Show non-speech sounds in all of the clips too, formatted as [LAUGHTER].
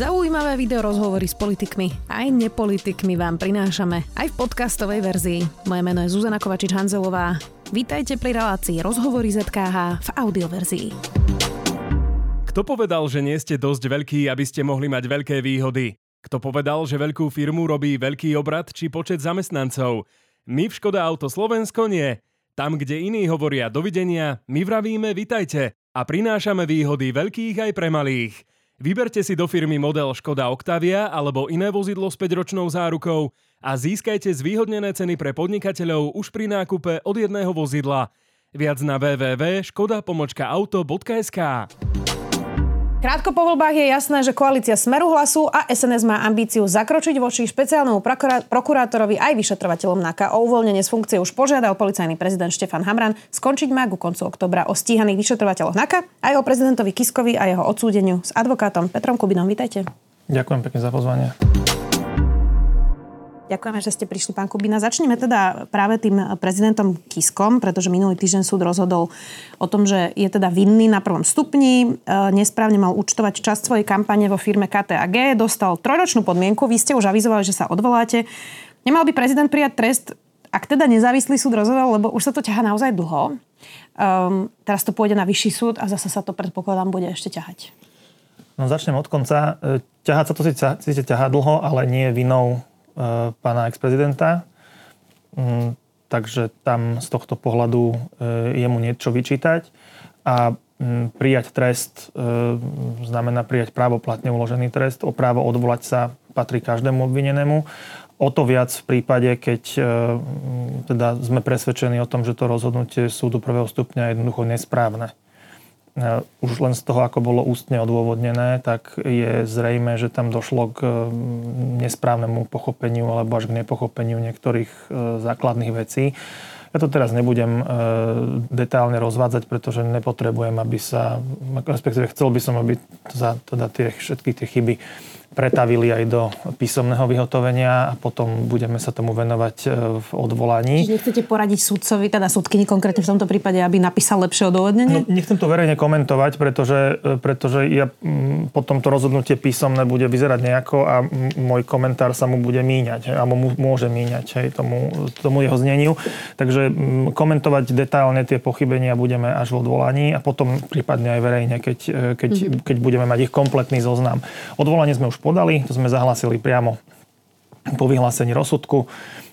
Zaujímavé video rozhovory s politikmi aj nepolitikmi vám prinášame aj v podcastovej verzii. Moje meno je Zuzana Kovačič-Hanzelová. Vítajte pri relácii Rozhovory ZKH v audioverzii. Kto povedal, že nie ste dosť veľký, aby ste mohli mať veľké výhody? Kto povedal, že veľkú firmu robí veľký obrad či počet zamestnancov? My v Škoda Auto Slovensko nie. Tam, kde iní hovoria dovidenia, my vravíme vitajte a prinášame výhody veľkých aj pre malých. Vyberte si do firmy model Škoda Octavia alebo iné vozidlo s 5-ročnou zárukou a získajte zvýhodnené ceny pre podnikateľov už pri nákupe od jedného vozidla. Viac na www.škoda-auto.sk Krátko po voľbách je jasné, že koalícia Smeru hlasu a SNS má ambíciu zakročiť voči špeciálnemu prokurátorovi aj vyšetrovateľom NAKA. O uvoľnenie z funkcie už požiadal policajný prezident Štefan Hamran. Skončiť má ku koncu oktobra o stíhaných vyšetrovateľoch NAKA aj o prezidentovi Kiskovi a jeho odsúdeniu s advokátom Petrom Kubinom. Vítajte. Ďakujem pekne za pozvanie. Ďakujeme, že ste prišli, pán Kubina. Začneme teda práve tým prezidentom Kiskom, pretože minulý týždeň súd rozhodol o tom, že je teda vinný na prvom stupni, e, nesprávne mal účtovať časť svojej kampane vo firme KTAG, dostal trojročnú podmienku, vy ste už avizovali, že sa odvoláte. Nemal by prezident prijať trest, ak teda nezávislý súd rozhodol, lebo už sa to ťaha naozaj dlho. Um, teraz to pôjde na vyšší súd a zase sa to predpokladám bude ešte ťahať. No začnem od konca. E, ťahať sa to síce ťahá dlho, ale nie vinou pána ex-prezidenta. Mm, takže tam z tohto pohľadu e, je mu niečo vyčítať. A mm, prijať trest e, znamená prijať právoplatne uložený trest. O právo odvolať sa patrí každému obvinenému. O to viac v prípade, keď teda sme presvedčení o tom, že to rozhodnutie súdu prvého stupňa je jednoducho nesprávne. E, už len z toho, ako bolo ústne odôvodnené, tak je zrejme, že tam došlo k nesprávnemu pochopeniu alebo až k nepochopeniu niektorých e, základných vecí. Ja to teraz nebudem detálne rozvádzať, pretože nepotrebujem, aby sa, respektíve chcel by som, aby za teda tie, všetky tie chyby pretavili aj do písomného vyhotovenia a potom budeme sa tomu venovať e, v odvolaní. Čiže nechcete poradiť sudcovi, teda súdkyni konkrétne v tomto prípade, aby napísal lepšie odôvodnenie? No, nechcem to verejne komentovať, pretože, e, pretože ja potom to rozhodnutie písomné bude vyzerať nejako a môj komentár sa mu bude míňať, alebo mu môže míňať hej, tomu, tomu jeho zneniu. Takže komentovať detálne tie pochybenia budeme až v odvolaní a potom prípadne aj verejne, keď, e, keď, mm-hmm. keď budeme mať ich kompletný zoznam. Odvolanie sme už podali, to sme zahlasili priamo po vyhlásení rozsudku,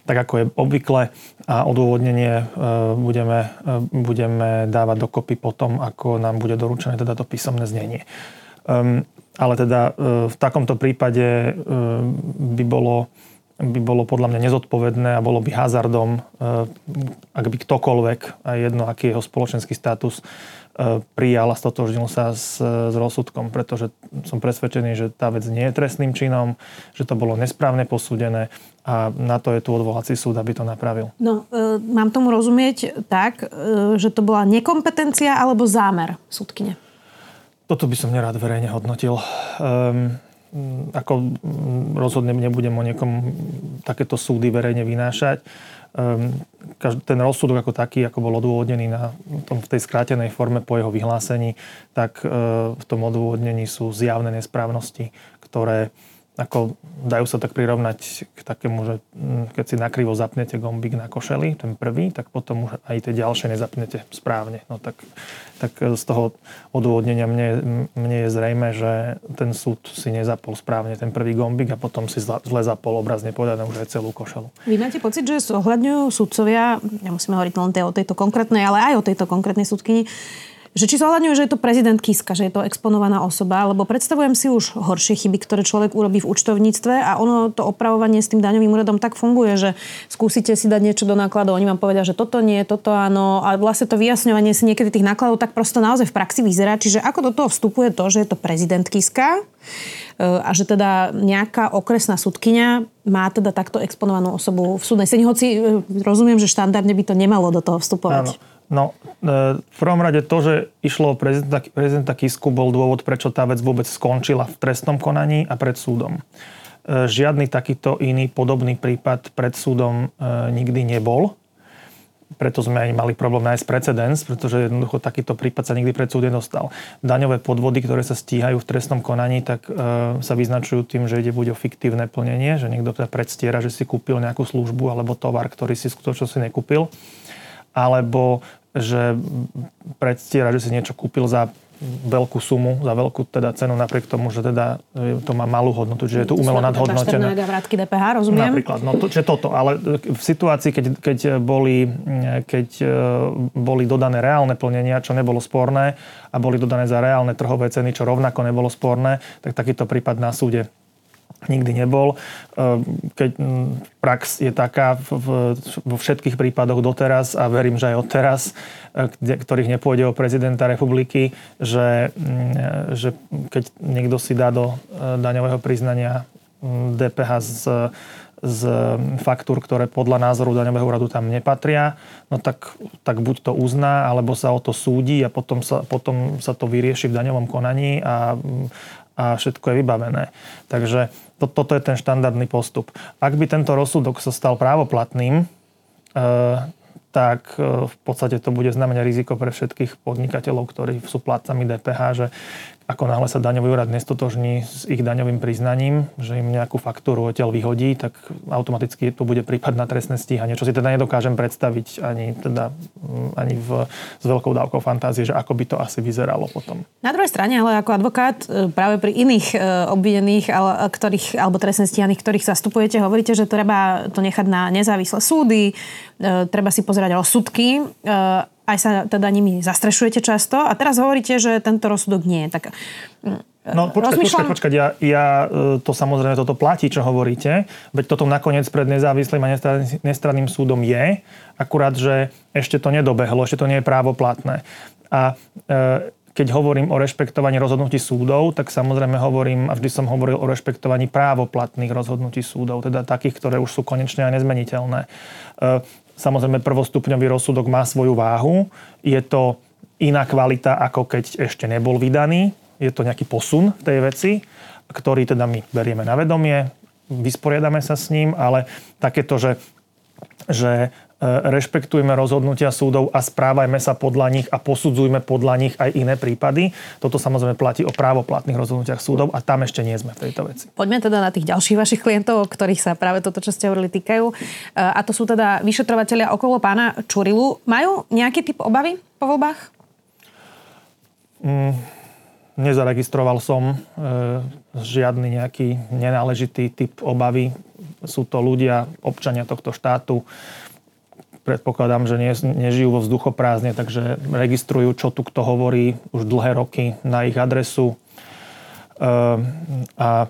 tak ako je obvykle a odôvodnenie e, budeme, e, budeme dávať dokopy potom, ako nám bude doručené teda to písomné znenie. Um, ale teda e, v takomto prípade by bolo, by bolo podľa mňa nezodpovedné a bolo by hazardom, ak by ktokoľvek, a jedno aký je jeho spoločenský status, prijal a stotožnil sa s, s rozsudkom, pretože som presvedčený, že tá vec nie je trestným činom, že to bolo nesprávne posúdené a na to je tu odvolací súd, aby to napravil. No, e, mám tomu rozumieť tak, e, že to bola nekompetencia alebo zámer súdkyne? Toto by som nerád verejne hodnotil. Um, ako rozhodne nebudem o niekom takéto súdy verejne vynášať. Ehm, ten rozsudok ako taký, ako bol odôvodnený na tom, v tej skrátenej forme po jeho vyhlásení, tak e, v tom odôvodnení sú zjavné nesprávnosti, ktoré ako dajú sa tak prirovnať k takému, že mm, keď si nakrivo zapnete gombík na košeli, ten prvý, tak potom už aj tie ďalšie nezapnete správne. No tak, tak z toho odôvodnenia mne, mne je zrejme, že ten súd si nezapol správne ten prvý gombík a potom si zle zapol obrazne povedané už aj celú košelu. Vy máte pocit, že zohľadňujú sudcovia, nemusíme hovoriť len o tejto konkrétnej, ale aj o tejto konkrétnej súdkyni, že či zohľadňuje, že je to prezident Kiska, že je to exponovaná osoba, lebo predstavujem si už horšie chyby, ktoré človek urobí v účtovníctve a ono to opravovanie s tým daňovým úradom tak funguje, že skúsite si dať niečo do nákladov, oni vám povedia, že toto nie, toto áno a vlastne to vyjasňovanie si niekedy tých nákladov tak prosto naozaj v praxi vyzerá. Čiže ako do toho vstupuje to, že je to prezident Kiska e, a že teda nejaká okresná sudkynia má teda takto exponovanú osobu v súdnej seni, hoci e, rozumiem, že štandardne by to nemalo do toho vstupovať. Áno. No, e, v prvom rade to, že išlo o prezidenta, prezidenta Kisku, bol dôvod, prečo tá vec vôbec skončila v trestnom konaní a pred súdom. E, žiadny takýto iný podobný prípad pred súdom e, nikdy nebol. preto sme aj mali problém nájsť precedens, pretože jednoducho takýto prípad sa nikdy pred súd nedostal. Daňové podvody, ktoré sa stíhajú v trestnom konaní, tak sa vyznačujú tým, že ide buď o fiktívne plnenie, že niekto teda predstiera, že si kúpil nejakú službu alebo tovar, ktorý si skutočne si nekúpil, alebo že predstiera, že si niečo kúpil za veľkú sumu, za veľkú teda cenu, napriek tomu, že teda e, to má malú hodnotu, čiže je to umelo nadhodnotené. vrátky DPH, rozumiem? Napríklad, no to, čiže toto, ale v situácii, keď, keď, boli, keď e, boli dodané reálne plnenia, čo nebolo sporné, a boli dodané za reálne trhové ceny, čo rovnako nebolo sporné, tak takýto prípad na súde nikdy nebol. Ehm, keď prax je taká vo všetkých prípadoch doteraz a verím, že aj odteraz, e, ktorých nepôjde o prezidenta republiky, že, že keď niekto si dá do e, daňového priznania DPH z, z faktúr, ktoré podľa názoru daňového úradu tam nepatria, no tak, tak buď to uzná, alebo sa o to súdi a potom sa, potom sa to vyrieši v daňovom konaní a, a všetko je vybavené. Takže to, toto je ten štandardný postup. Ak by tento rozsudok sa stal právoplatným, e, tak e, v podstate to bude znamenať riziko pre všetkých podnikateľov, ktorí sú platcami DPH, že ako náhle sa daňový úrad nestotožní s ich daňovým priznaním, že im nejakú faktúru odtiaľ vyhodí, tak automaticky to bude prípad na trestné stíhanie, čo si teda nedokážem predstaviť ani, teda, mm, ani v, s veľkou dávkou fantázie, že ako by to asi vyzeralo potom. Na druhej strane, ale ako advokát e, práve pri iných e, obvinených ale, ktorých, alebo trestne stíhaných, ktorých zastupujete, hovoríte, že treba to nechať na nezávislé súdy, e, treba si pozerať rozsudky aj sa teda nimi zastrešujete často a teraz hovoríte, že tento rozsudok nie je. Tak, mm, No počkať, rozmýšľam... počkať, počkať. Ja, ja e, to samozrejme toto platí, čo hovoríte. Veď toto nakoniec pred nezávislým a nestranným súdom je. Akurát, že ešte to nedobehlo, ešte to nie je právoplatné. A e, keď hovorím o rešpektovaní rozhodnutí súdov, tak samozrejme hovorím, a vždy som hovoril o rešpektovaní právoplatných rozhodnutí súdov, teda takých, ktoré už sú konečne a nezmeniteľné. E, Samozrejme, prvostupňový rozsudok má svoju váhu. Je to iná kvalita, ako keď ešte nebol vydaný. Je to nejaký posun v tej veci, ktorý teda my berieme na vedomie, vysporiadame sa s ním, ale takéto, že, že rešpektujme rozhodnutia súdov a správajme sa podľa nich a posudzujme podľa nich aj iné prípady. Toto samozrejme platí o právoplatných rozhodnutiach súdov a tam ešte nie sme v tejto veci. Poďme teda na tých ďalších vašich klientov, ktorých sa práve toto, čo ste hovorili, týkajú. E, a to sú teda vyšetrovateľia okolo pána Čurilu. Majú nejaký typ obavy po voľbách? Mm, nezaregistroval som e, žiadny nejaký nenáležitý typ obavy. Sú to ľudia, občania tohto štátu, predpokladám, že nie, nežijú vo vzduchoprázdne, takže registrujú, čo tu kto hovorí už dlhé roky na ich adresu. Ehm, a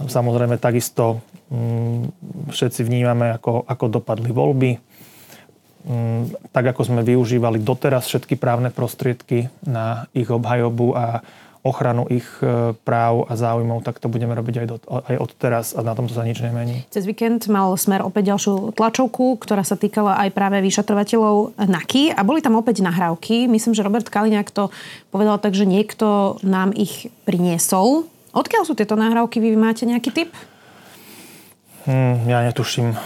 samozrejme takisto mm, všetci vnímame, ako, ako dopadli voľby. Mm, tak ako sme využívali doteraz všetky právne prostriedky na ich obhajobu a ochranu ich e, práv a záujmov, tak to budeme robiť aj, do, aj od teraz a na tomto sa nič nemení. Cez víkend mal Smer opäť ďalšiu tlačovku, ktorá sa týkala aj práve vyšetrovateľov NAKY a boli tam opäť nahrávky. Myslím, že Robert Kaliňák to povedal tak, že niekto nám ich priniesol. Odkiaľ sú tieto nahrávky? Vy máte nejaký tip? Hmm, ja netuším, e,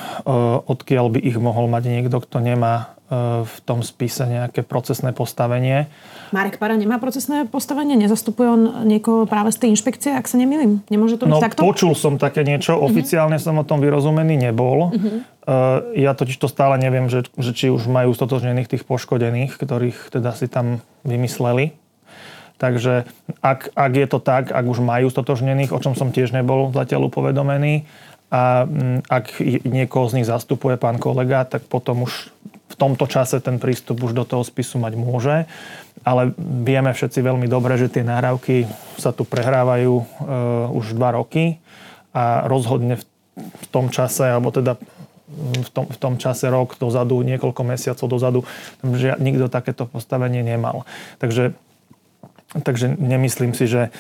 odkiaľ by ich mohol mať niekto, kto nemá v tom spise nejaké procesné postavenie. Marek Para nemá procesné postavenie? Nezastupuje on niekoho práve z tej inšpekcie, ak sa nemýlim? Nemôže to byť no, takto? počul som také niečo, uh-huh. oficiálne som o tom vyrozumený nebol. Uh-huh. Uh, ja totiž to stále neviem, že, že či už majú stotožnených tých poškodených, ktorých teda si tam vymysleli. Takže ak, ak je to tak, ak už majú stotožnených, o čom som tiež nebol zatiaľ upovedomený, a mm, ak niekoho z nich zastupuje pán kolega, tak potom už v tomto čase ten prístup už do toho spisu mať môže ale vieme všetci veľmi dobre, že tie nahrávky sa tu prehrávajú e, už dva roky a rozhodne v, v tom čase, alebo teda v tom, v tom čase rok dozadu, niekoľko mesiacov dozadu, že nikto takéto postavenie nemal. Takže, takže nemyslím si, že e,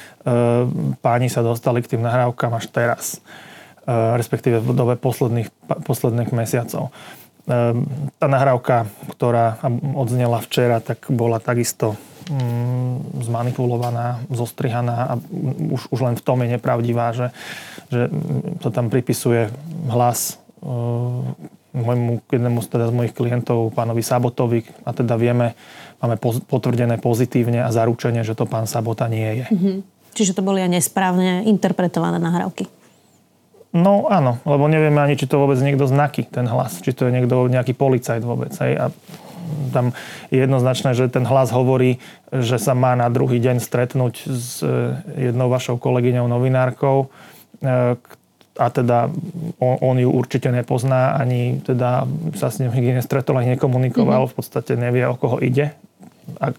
páni sa dostali k tým nahrávkam až teraz, e, respektíve v dobe posledných, posledných mesiacov. Ehm, tá nahrávka, ktorá odznela včera, tak bola takisto mm, zmanipulovaná, zostrihaná a už, už len v tom je nepravdivá, že, že sa tam pripisuje hlas ehm, môjmu, jednému teda z mojich klientov, pánovi Sabotovi, a teda vieme, máme potvrdené pozitívne a zaručenie, že to pán Sabota nie je. Mm-hmm. Čiže to boli aj nesprávne interpretované nahrávky. No áno, lebo nevieme ani, či to vôbec niekto znaky, ten hlas. Či to je niekto, nejaký policajt vôbec. Hej. A tam je jednoznačné, že ten hlas hovorí, že sa má na druhý deň stretnúť s e, jednou vašou kolegyňou novinárkou, e, a teda on, on ju určite nepozná, ani teda sa s ním nikdy nestretol, ani nekomunikoval, mm-hmm. v podstate nevie, o koho ide. A,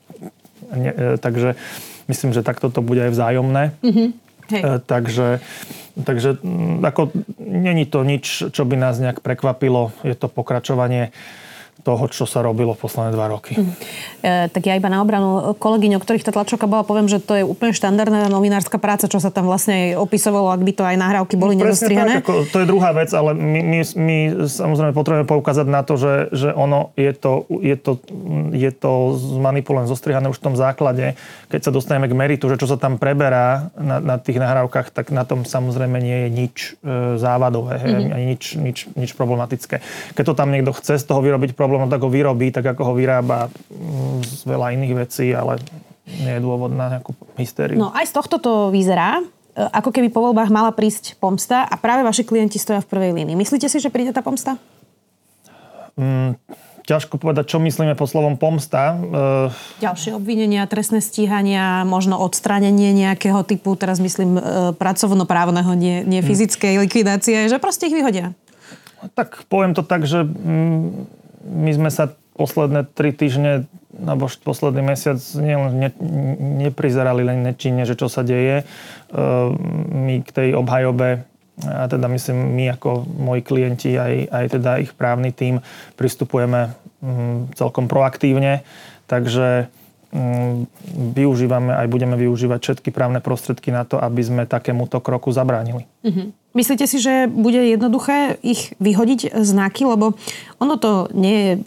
ne, e, takže myslím, že takto to bude aj vzájomné. Mm-hmm. E, takže, takže ako, není to nič, čo by nás nejak prekvapilo. Je to pokračovanie toho, čo sa robilo v posledné dva roky. Mm. E, tak ja iba na obranu kolegyň, o ktorých tá tlačovka bola, poviem, že to je úplne štandardná novinárska práca, čo sa tam vlastne opisovalo, ak by to aj nahrávky boli no, nedostrihané. Tak, ako, to je druhá vec, ale my, my, my samozrejme potrebujeme poukázať na to, že, že ono je to, je to, je to zmanipulované, zostrihané už v tom základe. Keď sa dostaneme k meritu, že čo sa tam preberá na, na tých nahrávkach, tak na tom samozrejme nie je nič e, závadové, mm-hmm. ani nič, nič, nič problematické. Keď to tam niekto chce z toho vyrobiť problém, problém, tak ho vyrobí, tak ako ho vyrába mm, z veľa iných vecí, ale nie je dôvod na nejakú hystériu. No aj z tohto to vyzerá, e, ako keby po voľbách mala prísť pomsta a práve vaši klienti stoja v prvej línii. Myslíte si, že príde tá pomsta? Mm, ťažko povedať, čo myslíme pod slovom pomsta. E, Ďalšie obvinenia, trestné stíhania, možno odstránenie nejakého typu, teraz myslím e, pracovnoprávneho, nie, nie hm. fyzickej likvidácie, že proste ich vyhodia. Tak poviem to tak, že mm, my sme sa posledné tri týždne alebo posledný mesiac nielen ne, neprizerali len nečinne, že čo sa deje. E, my k tej obhajobe a teda myslím, my ako moji klienti, aj, aj teda ich právny tím pristupujeme mm, celkom proaktívne. Takže Mm, využívame aj budeme využívať všetky právne prostriedky na to, aby sme takémuto kroku zabránili. Uh-huh. Myslíte si, že bude jednoduché ich vyhodiť znaky, lebo ono to nie je e,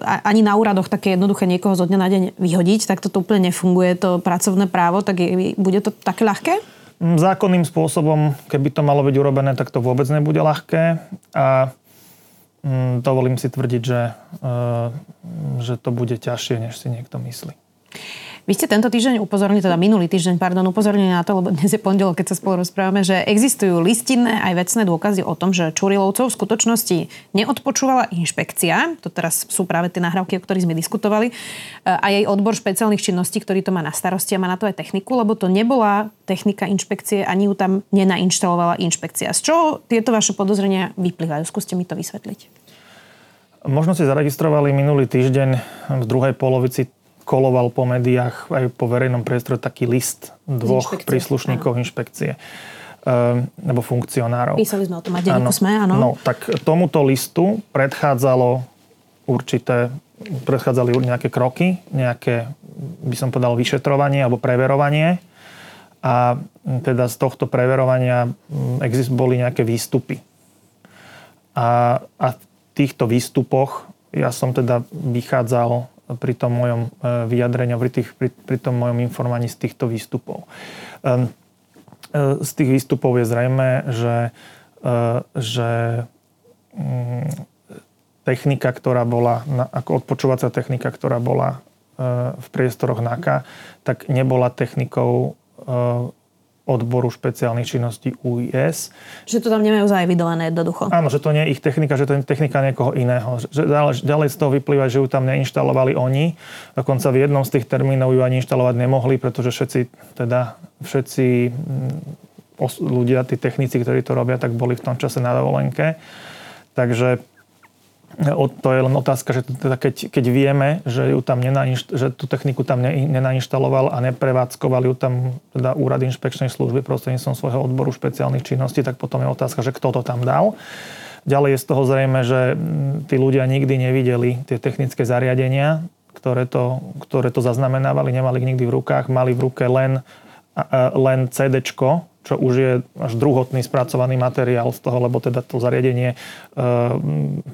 ani na úradoch také jednoduché niekoho zo dňa na deň vyhodiť, tak toto úplne nefunguje, to pracovné právo, tak je, bude to také ľahké? Mm, zákonným spôsobom, keby to malo byť urobené, tak to vôbec nebude ľahké a mm, dovolím si tvrdiť, že, e, že to bude ťažšie, než si niekto myslí. Vy ste tento týždeň upozornili, teda minulý týždeň, pardon, upozornili na to, lebo dnes je pondelok, keď sa spolu rozprávame, že existujú listinné aj vecné dôkazy o tom, že Čurilovcov v skutočnosti neodpočúvala inšpekcia, to teraz sú práve tie nahrávky, o ktorých sme diskutovali, a jej odbor špeciálnych činností, ktorý to má na starosti a má na to aj techniku, lebo to nebola technika inšpekcie, ani ju tam nenainštalovala inšpekcia. Z čoho tieto vaše podozrenia vyplývajú? Skúste mi to vysvetliť. Možno si zaregistrovali minulý týždeň v druhej polovici koloval po médiách aj po verejnom priestore taký list dvoch inšpekcie. príslušníkov áno. inšpekcie ehm, nebo funkcionárov. Písali sme o tom aj denníku sme, áno. No, tak tomuto listu predchádzalo určité, predchádzali nejaké kroky, nejaké, by som povedal, vyšetrovanie alebo preverovanie. A teda z tohto preverovania exist, boli nejaké výstupy. A, a v týchto výstupoch ja som teda vychádzal pri tom mojom e, vyjadrení, pri, tých, pri, pri tom mojom informovaní z týchto výstupov. Ehm, e, z tých výstupov je zrejme, že, e, že mm, technika, ktorá bola, ako odpočúvacia technika, ktorá bola v priestoroch NAKA, tak nebola technikou odboru špeciálnych činností UIS. Že to tam nemajú zaevidované jednoducho. Áno, že to nie je ich technika, že to je technika niekoho iného. Že ďalej z toho vyplýva, že ju tam neinštalovali oni. Dokonca v jednom z tých termínov ju ani inštalovať nemohli, pretože všetci, teda všetci mm, ľudia, tí technici, ktorí to robia, tak boli v tom čase na dovolenke. Takže to je len otázka, že teda keď, keď vieme, že, ju tam že tú techniku tam ne, nenainštaloval a neprevádzkoval ju tam teda úrad inšpekčnej služby prostredníctvom svojho odboru špeciálnych činností, tak potom je otázka, že kto to tam dal. Ďalej je z toho zrejme, že tí ľudia nikdy nevideli tie technické zariadenia, ktoré to, ktoré to zaznamenávali, nemali nikdy v rukách, mali v ruke len, len CD čo už je až druhotný spracovaný materiál z toho, lebo teda to zariadenie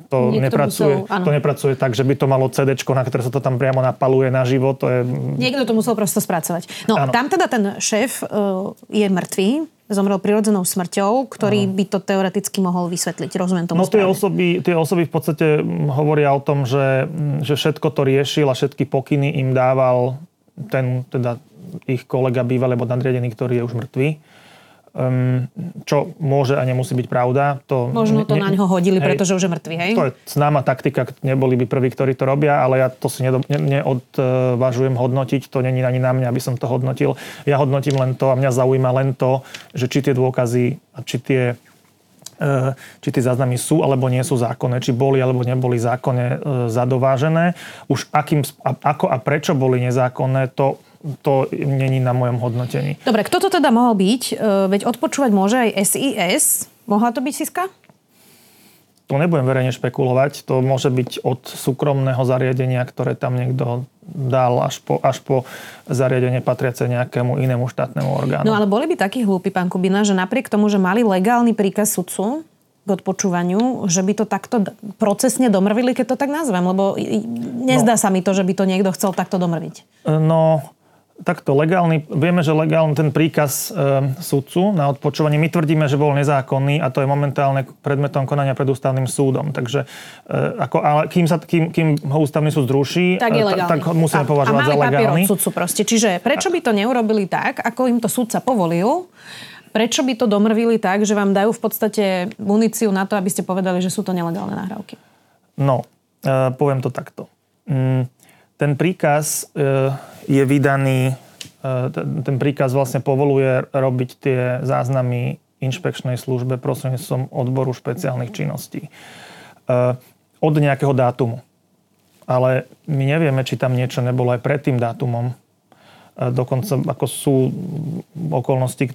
to nepracuje, musel, to nepracuje tak, že by to malo CD, na ktoré sa to tam priamo napaluje na život. To je... Niekto to musel prosto spracovať. No, ano. tam teda ten šéf je mŕtvý, zomrel prirodzenou smrťou, ktorý by to teoreticky mohol vysvetliť. Rozumiem tomu No tie osoby, tie osoby v podstate hovoria o tom, že, že všetko to riešil a všetky pokyny im dával ten teda ich kolega bývalý alebo nadriadený, ktorý je už mŕtvý. Um, čo môže a nemusí byť pravda. To Možno to ne, na ňo hodili, hej, pretože už je mŕtvy, hej? To je známa taktika, neboli by prví, ktorí to robia, ale ja to si neodvážujem hodnotiť, to není ani na mňa, aby som to hodnotil. Ja hodnotím len to a mňa zaujíma len to, že či tie dôkazy a či tie e, či tie záznamy sú alebo nie sú zákonné, či boli alebo neboli zákonne e, zadovážené. Už akým, ako a prečo boli nezákonné, to to není na mojom hodnotení. Dobre, kto to teda mohol byť? E, veď odpočúvať môže aj SIS. Mohla to byť Siska? To nebudem verejne špekulovať. To môže byť od súkromného zariadenia, ktoré tam niekto dal až po, až po zariadenie patriace nejakému inému štátnemu orgánu. No ale boli by takí hlúpi, pán Kubina, že napriek tomu, že mali legálny príkaz sudcu, k odpočúvaniu, že by to takto procesne domrvili, keď to tak nazvem, lebo nezdá no. sa mi to, že by to niekto chcel takto domrviť. No, takto legálny, vieme, že legálny ten príkaz e, sudcu na odpočúvanie, my tvrdíme, že bol nezákonný a to je momentálne predmetom konania pred ústavným súdom. Takže, e, ako, ale kým, sa, kým, kým ho ústavný súd zruší, tak, je legálny. tak ho musíme a, považovať a za legálny. Od sudcu proste. Čiže prečo by to neurobili tak, ako im to sudca povolil, Prečo by to domrvili tak, že vám dajú v podstate muníciu na to, aby ste povedali, že sú to nelegálne nahrávky? No, e, poviem to takto. Mm, ten príkaz e, je vydaný, e, ten príkaz vlastne povoluje robiť tie záznamy inšpekčnej službe prostredníctvom odboru špeciálnych činností. E, od nejakého dátumu. Ale my nevieme, či tam niečo nebolo aj pred tým dátumom. Dokonca ako sú okolnosti,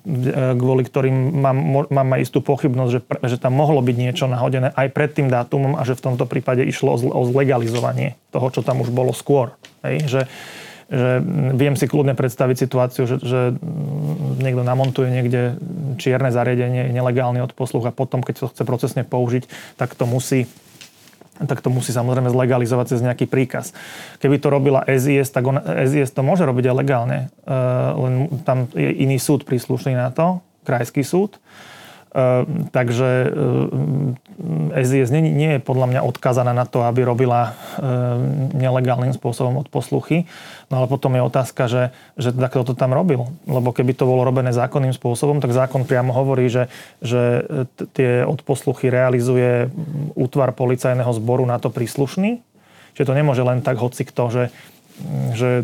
kvôli ktorým mám, mám istú pochybnosť, že, že tam mohlo byť niečo nahodené aj pred tým dátumom a že v tomto prípade išlo o zlegalizovanie toho, čo tam už bolo skôr. Hej? Že, že viem si kľudne predstaviť situáciu, že, že niekto namontuje niekde čierne zariadenie, nelegálny odposluch a potom, keď to chce procesne použiť, tak to musí tak to musí samozrejme zlegalizovať cez nejaký príkaz. Keby to robila SIS, tak on, SIS to môže robiť aj legálne, uh, len tam je iný súd príslušný na to, krajský súd. Ehm, takže SIS ehm, nie, nie je podľa mňa odkázaná na to, aby robila ehm, nelegálnym spôsobom od posluchy. No ale potom je otázka, že, že teda kto to tam robil. Lebo keby to bolo robené zákonným spôsobom, tak zákon priamo hovorí, že, že tie odposluchy realizuje útvar policajného zboru na to príslušný. Čiže to nemôže len tak hoci kto, že že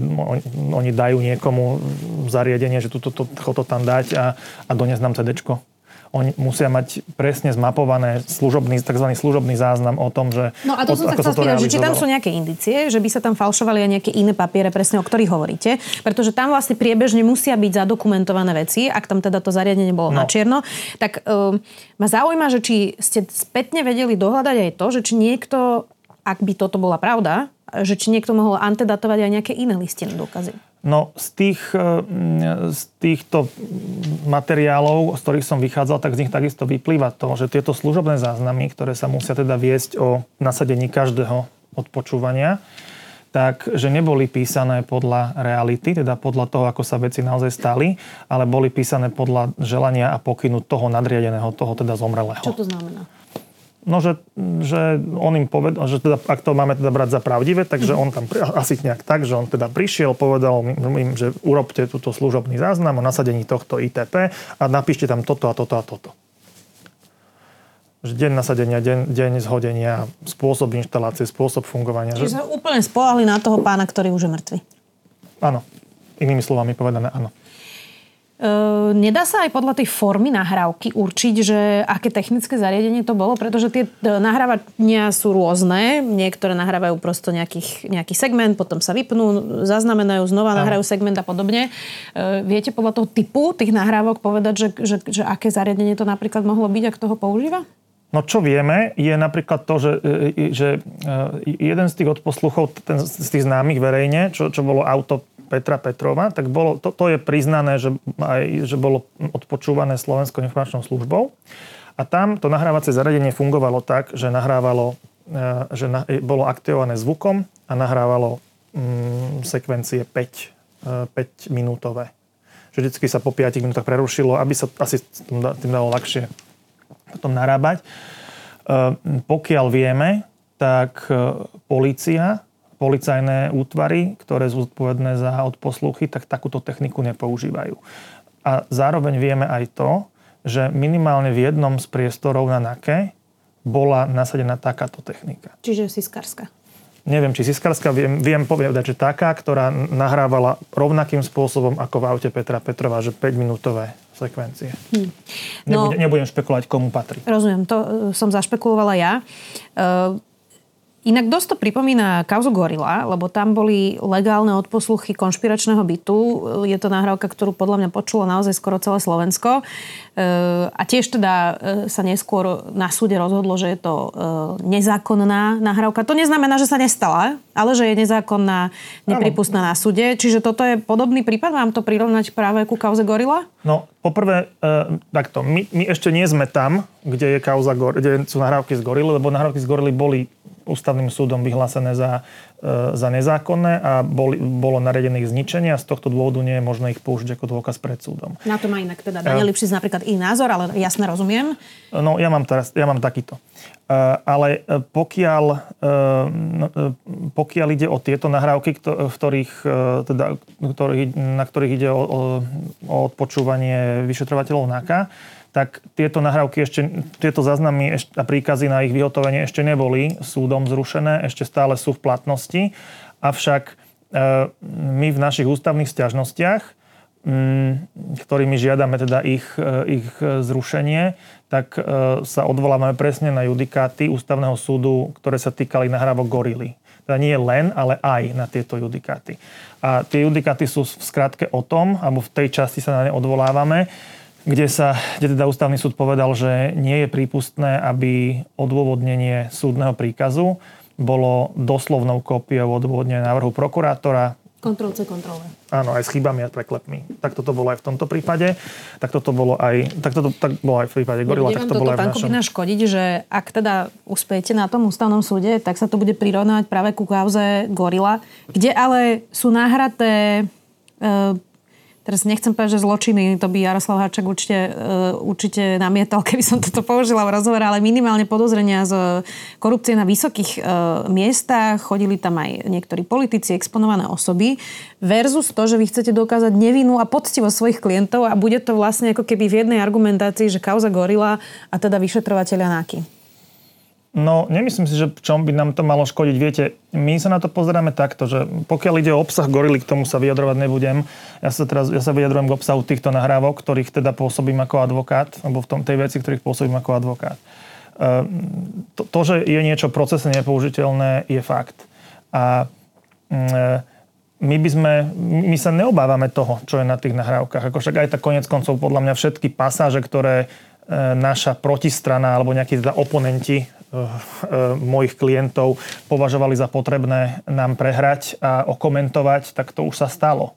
oni dajú niekomu zariadenie, že toto to, to, to tam dať a, a doniesť nám CDčko oni musia mať presne zmapované služobný, tzv. služobný záznam o tom, že... No a to som sa chcel spýtať, že či tam sú nejaké indície, že by sa tam falšovali aj nejaké iné papiere, presne o ktorých hovoríte, pretože tam vlastne priebežne musia byť zadokumentované veci, ak tam teda to zariadenie bolo no. na čierno, tak um, ma zaujíma, že či ste spätne vedeli dohľadať aj to, že či niekto, ak by toto bola pravda, že či niekto mohol antedatovať aj nejaké iné listinné dôkazy. No z, tých, e, z týchto materiálov, z ktorých som vychádzal, tak z nich takisto vyplýva to, že tieto služobné záznamy, ktoré sa musia teda viesť o nasadení každého odpočúvania, tak že neboli písané podľa reality, teda podľa toho, ako sa veci naozaj stali, ale boli písané podľa želania a pokynu toho nadriadeného, toho teda zomrelého. Čo to znamená? No, že, že on im povedal, že teda, ak to máme teda brať za pravdivé, takže on tam, asi nejak tak, že on teda prišiel, povedal im, že urobte túto služobný záznam o nasadení tohto ITP a napíšte tam toto a toto a toto. Že deň nasadenia, deň, deň zhodenia, spôsob inštalácie, spôsob fungovania. Čiže že... sa úplne spolahli na toho pána, ktorý už je mŕtvy. Áno. Inými slovami povedané, áno. Ehm, nedá sa aj podľa tej formy nahrávky určiť, že aké technické zariadenie to bolo, pretože tie e, nahrávania sú rôzne. Niektoré nahrávajú prosto nejakých, nejaký segment, potom sa vypnú, zaznamenajú, znova nahrajú segment a podobne. Ehm, viete podľa toho typu tých nahrávok povedať, že, že, že aké zariadenie to napríklad mohlo byť, ak toho používa? No čo vieme, je napríklad to, že, e, že e, jeden z tých odposluchov, ten z tých známych verejne, čo, čo bolo auto Petra Petrova, tak bolo, to, to je priznané, že, aj, že bolo odpočúvané Slovenskou informačnou službou. A tam to nahrávacie zariadenie fungovalo tak, že nahrávalo, e, že na, bolo aktivované zvukom a nahrávalo mm, sekvencie 5, 5 e, minútové. Že vždycky sa po 5 minútach prerušilo, aby sa asi tým dalo ľahšie potom narábať. E, pokiaľ vieme, tak policia policajné útvary, ktoré sú zodpovedné za odposluchy, tak takúto techniku nepoužívajú. A zároveň vieme aj to, že minimálne v jednom z priestorov na NAKE bola nasadená takáto technika. Čiže Siskarska. Neviem, či Siskarska, viem, viem povedať, že taká, ktorá nahrávala rovnakým spôsobom ako v aute Petra Petrova, že 5-minútové sekvencie. Hm. No, nebudem, nebudem špekulovať, komu patrí. Rozumiem, to e, som zašpekulovala ja. E, Inak dosť to pripomína kauzu Gorila, lebo tam boli legálne odposluchy konšpiračného bytu. Je to nahrávka, ktorú podľa mňa počulo naozaj skoro celé Slovensko. E, a tiež teda e, sa neskôr na súde rozhodlo, že je to e, nezákonná nahrávka. To neznamená, že sa nestala, ale že je nezákonná, nepripustná na súde. Čiže toto je podobný prípad? Mám to prirovnať práve ku kauze Gorila? No, poprvé, takto. My, my ešte nie sme tam, kde je kauza, kde sú nahrávky z Gorily, lebo nahrávky z Gorily boli ústavným súdom vyhlásené za, e, za nezákonné a boli, bolo naredené ich zničenie a z tohto dôvodu nie je možné ich použiť ako dôkaz pred súdom. Na to má inak teda Daniel Lipšic napríklad iný názor, ale jasne rozumiem. No ja mám, teraz, ja mám takýto. E, ale pokiaľ, e, no, pokiaľ ide o tieto nahrávky, v ktorých, teda, ktorých, na ktorých ide o, o, o odpočúvanie vyšetrovateľov NAKA, tak tieto nahrávky ešte, tieto záznamy a príkazy na ich vyhotovenie ešte neboli súdom zrušené, ešte stále sú v platnosti. Avšak e, my v našich ústavných stiažnostiach, ktorými žiadame teda ich, e, ich zrušenie, tak e, sa odvolávame presne na judikáty ústavného súdu, ktoré sa týkali nahrávok gorily. Teda nie len, ale aj na tieto judikáty. A tie judikáty sú v skratke o tom, alebo v tej časti sa na ne odvolávame, kde sa kde teda ústavný súd povedal, že nie je prípustné, aby odôvodnenie súdneho príkazu bolo doslovnou kópiou odôvodnenia návrhu prokurátora. Kontrol C, kontrole. Áno, aj s chybami a preklepmi. Tak toto bolo aj v tomto prípade. Tak toto bolo aj, tak toto, tak bolo aj v prípade Gorila. tak to bolo aj v našom. škodiť, že ak teda uspejete na tom ústavnom súde, tak sa to bude prirovnávať práve ku kauze Gorila, kde ale sú nahraté e, teraz nechcem povedať, že zločiny, to by Jaroslav Hačak určite, uh, určite namietal, [LAUGHS] keby som toto použila v rozhovore, ale minimálne podozrenia z korupcie na vysokých uh, miestach, chodili tam aj niektorí politici, exponované osoby, versus to, že vy chcete dokázať nevinu a poctivosť svojich klientov a bude to vlastne ako keby v jednej argumentácii, že kauza gorila a teda vyšetrovateľia NAKY. No, nemyslím si, že v čom by nám to malo škodiť. Viete, my sa na to pozeráme takto, že pokiaľ ide o obsah gorily, k tomu sa vyjadrovať nebudem. Ja sa teraz ja sa vyjadrujem k obsahu týchto nahrávok, ktorých teda pôsobím ako advokát, alebo v tom, tej veci, ktorých pôsobím ako advokát. Ehm, to, to, že je niečo procesne nepoužiteľné, je fakt. A mm, my by sme, my sa neobávame toho, čo je na tých nahrávkach. Ako však aj tak konec koncov podľa mňa všetky pasáže, ktoré e, naša protistrana alebo nejakí teda oponenti mojich klientov považovali za potrebné nám prehrať a okomentovať, tak to už sa stalo.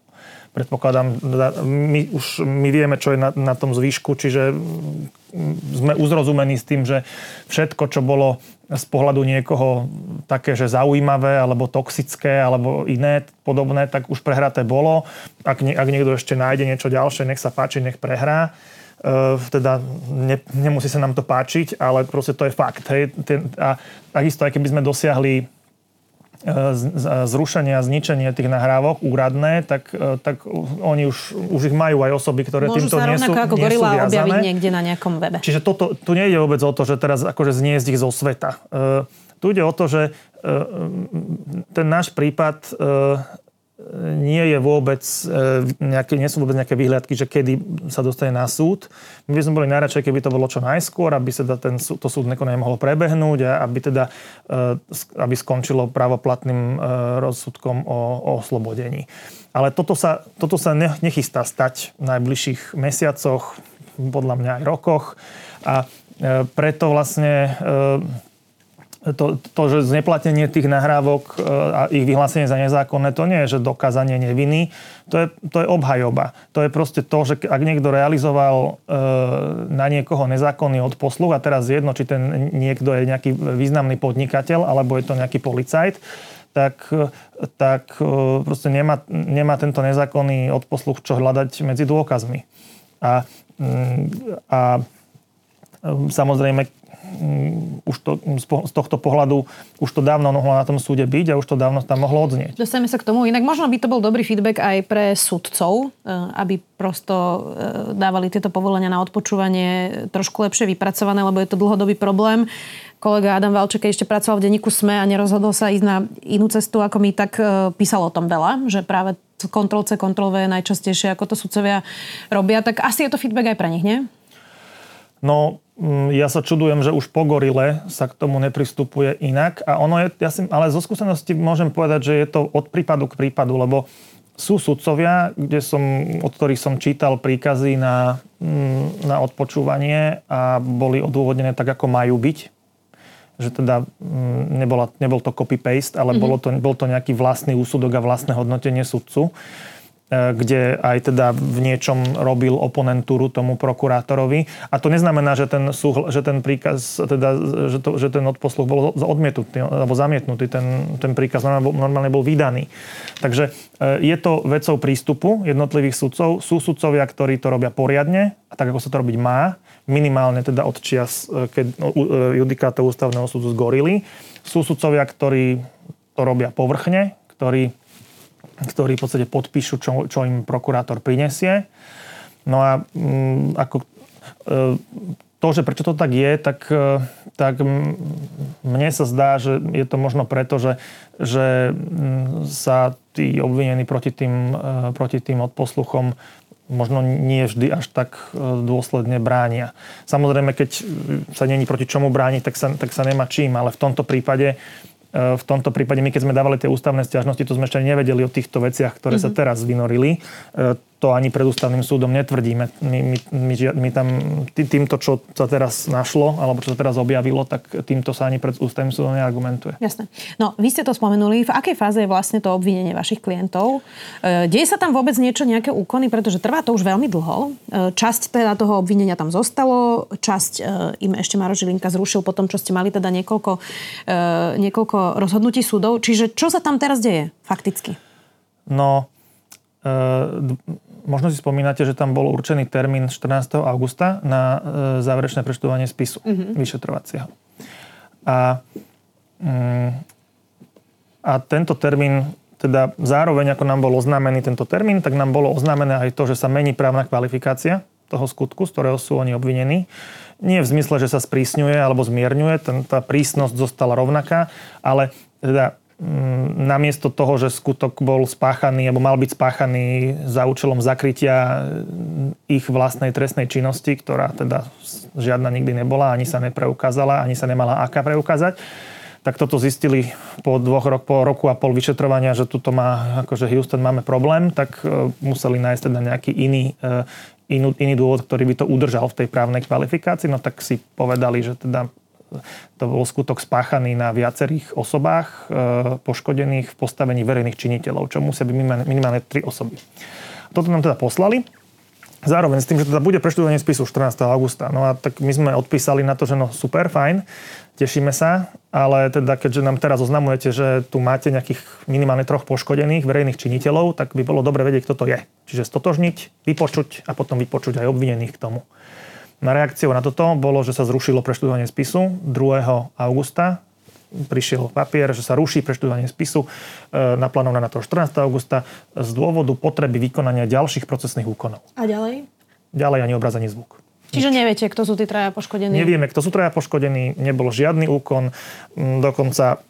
Predpokladám, my už my vieme, čo je na, na tom zvýšku, čiže sme uzrozumení s tým, že všetko, čo bolo z pohľadu niekoho také, že zaujímavé, alebo toxické, alebo iné podobné, tak už prehraté bolo. Ak, ak niekto ešte nájde niečo ďalšie, nech sa páči, nech prehrá. Uh, teda ne, nemusí sa nám to páčiť, ale proste to je fakt. Hej. A takisto, aj keby sme dosiahli uh, zrušenie a zničenie tých nahrávok úradné, tak, uh, tak oni už, už ich majú aj osoby, ktoré Môžu týmto nie sú ako gorila objaviť niekde na nejakom webe. Čiže toto, tu nejde vôbec o to, že teraz akože zniesť ich zo sveta. Uh, tu ide o to, že uh, ten náš prípad uh, nie je vôbec e, nejaké, nie sú vôbec nejaké výhľadky, že kedy sa dostane na súd. My by sme boli najradšej, keby to bolo čo najskôr, aby sa ten, to súdne konanie mohlo prebehnúť a aby teda e, aby skončilo právoplatným e, rozsudkom o, o oslobodení. Ale toto sa, toto sa nechystá stať v najbližších mesiacoch, podľa mňa aj rokoch. A preto vlastne to, to, že zneplatnenie tých nahrávok e, a ich vyhlásenie za nezákonné, to nie je, že dokázanie neviny, to je, to je obhajoba. To je proste to, že ak niekto realizoval e, na niekoho nezákonný odposluch a teraz jedno, či ten niekto je nejaký významný podnikateľ alebo je to nejaký policajt, tak, tak e, proste nemá, nemá tento nezákonný odposluch čo hľadať medzi dôkazmi. A, mm, a samozrejme, už to, z tohto pohľadu už to dávno mohlo na tom súde byť a už to dávno tam mohlo odznieť. Dostaneme sa k tomu. Inak možno by to bol dobrý feedback aj pre sudcov, e, aby prosto e, dávali tieto povolenia na odpočúvanie trošku lepšie vypracované, lebo je to dlhodobý problém. Kolega Adam Valček, keď ešte pracoval v denníku SME a nerozhodol sa ísť na inú cestu ako my, tak e, písal o tom veľa, že práve kontrol C, kontrol V je najčastejšie, ako to sudcovia robia. Tak asi je to feedback aj pre nich, nie? No, Mm, ja sa čudujem, že už po gorile sa k tomu nepristupuje inak. A ono je, ja si, ale zo skúsenosti môžem povedať, že je to od prípadu k prípadu, lebo sú sudcovia, kde som, od ktorých som čítal príkazy na, mm, na odpočúvanie a boli odôvodnené tak, ako majú byť. Že teda mm, nebola, nebol to copy-paste, ale mm-hmm. bolo to, bol to nejaký vlastný úsudok a vlastné hodnotenie sudcu. E, kde aj teda v niečom robil oponentúru tomu prokurátorovi. A to neznamená, že ten, súhl, že ten príkaz, teda, že, to, že ten odposluch bol odmietnutý alebo zamietnutý. Ten, ten príkaz normálne bol, vydaný. Takže e, je to vecou prístupu jednotlivých sudcov. Sú sudcovia, ktorí to robia poriadne a tak, ako sa to robiť má, minimálne teda od čias, e, keď judikátov ústavného súdu zgorili. Sú sudcovia, ktorí to robia povrchne, ktorí ktorí v podstate podpíšu, čo, čo im prokurátor prinesie. No a mm, ako e, to, že prečo to tak je, tak, e, tak mne sa zdá, že je to možno preto, že, že mm, sa tí obvinení proti tým, e, proti tým odposluchom možno nie vždy až tak dôsledne bránia. Samozrejme, keď sa není proti čomu brániť, tak sa, tak sa nemá čím, ale v tomto prípade v tomto prípade my, keď sme dávali tie ústavné stiažnosti, to sme ešte nevedeli o týchto veciach, ktoré mm-hmm. sa mhm. teraz vynorili to ani pred ústavným súdom netvrdíme. My, my, my, my tam týmto, čo sa teraz našlo, alebo čo sa teraz objavilo, tak týmto sa ani pred ústavným súdom neargumentuje. Jasné. No, vy ste to spomenuli. V akej fáze je vlastne to obvinenie vašich klientov? E, deje sa tam vôbec niečo, nejaké úkony, pretože trvá to už veľmi dlho. E, časť teda toho obvinenia tam zostalo, časť e, im ešte Maro Žilinka zrušil po tom, čo ste mali teda niekoľko, niekoľko rozhodnutí súdov. Čiže čo sa tam teraz deje fakticky? No, možno si spomínate, že tam bol určený termín 14. augusta na e, záverečné preštudovanie spisu mm-hmm. vyšetrovacieho. A, mm, a tento termín, teda zároveň ako nám bol oznámený tento termín, tak nám bolo oznámené aj to, že sa mení právna kvalifikácia toho skutku, z ktorého sú oni obvinení. Nie v zmysle, že sa sprísňuje alebo zmierňuje, ten, tá prísnosť zostala rovnaká, ale teda namiesto toho, že skutok bol spáchaný alebo mal byť spáchaný za účelom zakrytia mm, ich vlastnej trestnej činnosti, ktorá teda žiadna nikdy nebola, ani sa nepreukázala, ani sa nemala aká preukázať, tak toto zistili po dvoch rok, po roku a pol vyšetrovania, že tuto má, akože Houston máme problém, tak e, museli nájsť teda nejaký iný, e, iný, iný dôvod, ktorý by to udržal v tej právnej kvalifikácii, no tak si povedali, že teda to bol skutok spáchaný na viacerých osobách e, poškodených v postavení verejných činiteľov, čo musia byť minimálne, tri osoby. Toto nám teda poslali. Zároveň s tým, že teda bude preštudovanie spisu 14. augusta. No a tak my sme odpísali na to, že no super, fajn, tešíme sa, ale teda keďže nám teraz oznamujete, že tu máte nejakých minimálne troch poškodených verejných činiteľov, tak by bolo dobre vedieť, kto to je. Čiže stotožniť, vypočuť a potom vypočuť aj obvinených k tomu. Na reakciou na toto bolo, že sa zrušilo preštudovanie spisu 2. augusta. Prišiel papier, že sa ruší preštudovanie spisu e, naplánované na to 14. augusta z dôvodu potreby vykonania ďalších procesných úkonov. A ďalej? Ďalej ani obraz, ani zvuk. Čiže neviete, kto sú tí traja poškodení? Nevieme, kto sú traja poškodení, nebol žiadny úkon. Mm, dokonca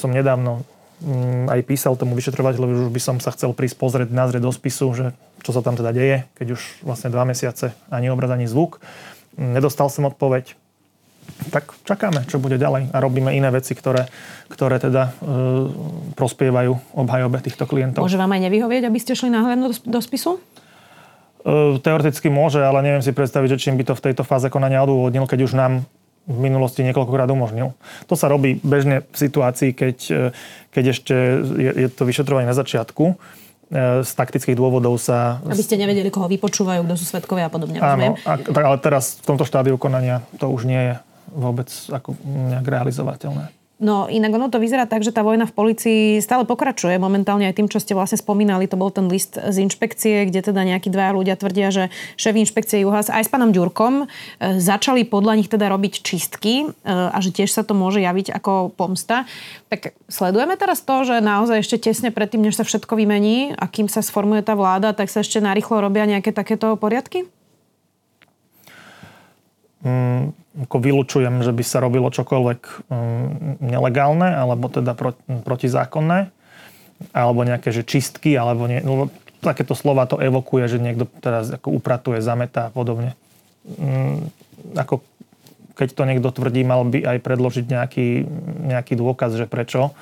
som nedávno mm, aj písal tomu vyšetrovateľovi, už by som sa chcel prísť pozrieť, nazrieť do spisu, že čo sa tam teda deje, keď už vlastne dva mesiace ani obraz, ani zvuk nedostal som odpoveď, tak čakáme, čo bude ďalej a robíme iné veci, ktoré, ktoré teda e, prospievajú obhajobe týchto klientov. Môže vám aj nevyhovieť, aby ste šli náhľadnúť do, do spisu? E, teoreticky môže, ale neviem si predstaviť, že čím by to v tejto fáze konania odôvodnil, keď už nám v minulosti niekoľkokrát umožnil. To sa robí bežne v situácii, keď, keď ešte je, je to vyšetrovanie na začiatku z taktických dôvodov sa... Aby ste nevedeli, koho vypočúvajú, kto sú svetkovia a podobne. Áno, a, ale teraz v tomto štádiu konania to už nie je vôbec ako nejak realizovateľné. No inak ono to vyzerá tak, že tá vojna v policii stále pokračuje. Momentálne aj tým, čo ste vlastne spomínali, to bol ten list z inšpekcie, kde teda nejakí dvaja ľudia tvrdia, že šéf inšpekcie Juhas aj s pánom Ďurkom e, začali podľa nich teda robiť čistky e, a že tiež sa to môže javiť ako pomsta. Tak sledujeme teraz to, že naozaj ešte tesne predtým, než sa všetko vymení a kým sa sformuje tá vláda, tak sa ešte narýchlo robia nejaké takéto poriadky? Mm, ako vylučujem, že by sa robilo čokoľvek mm, nelegálne alebo teda protizákonné alebo nejaké že čistky alebo nie, no, takéto slova to evokuje, že niekto teraz ako upratuje, zametá a podobne. Mm, ako keď to niekto tvrdí, mal by aj predložiť nejaký, nejaký dôkaz, že prečo,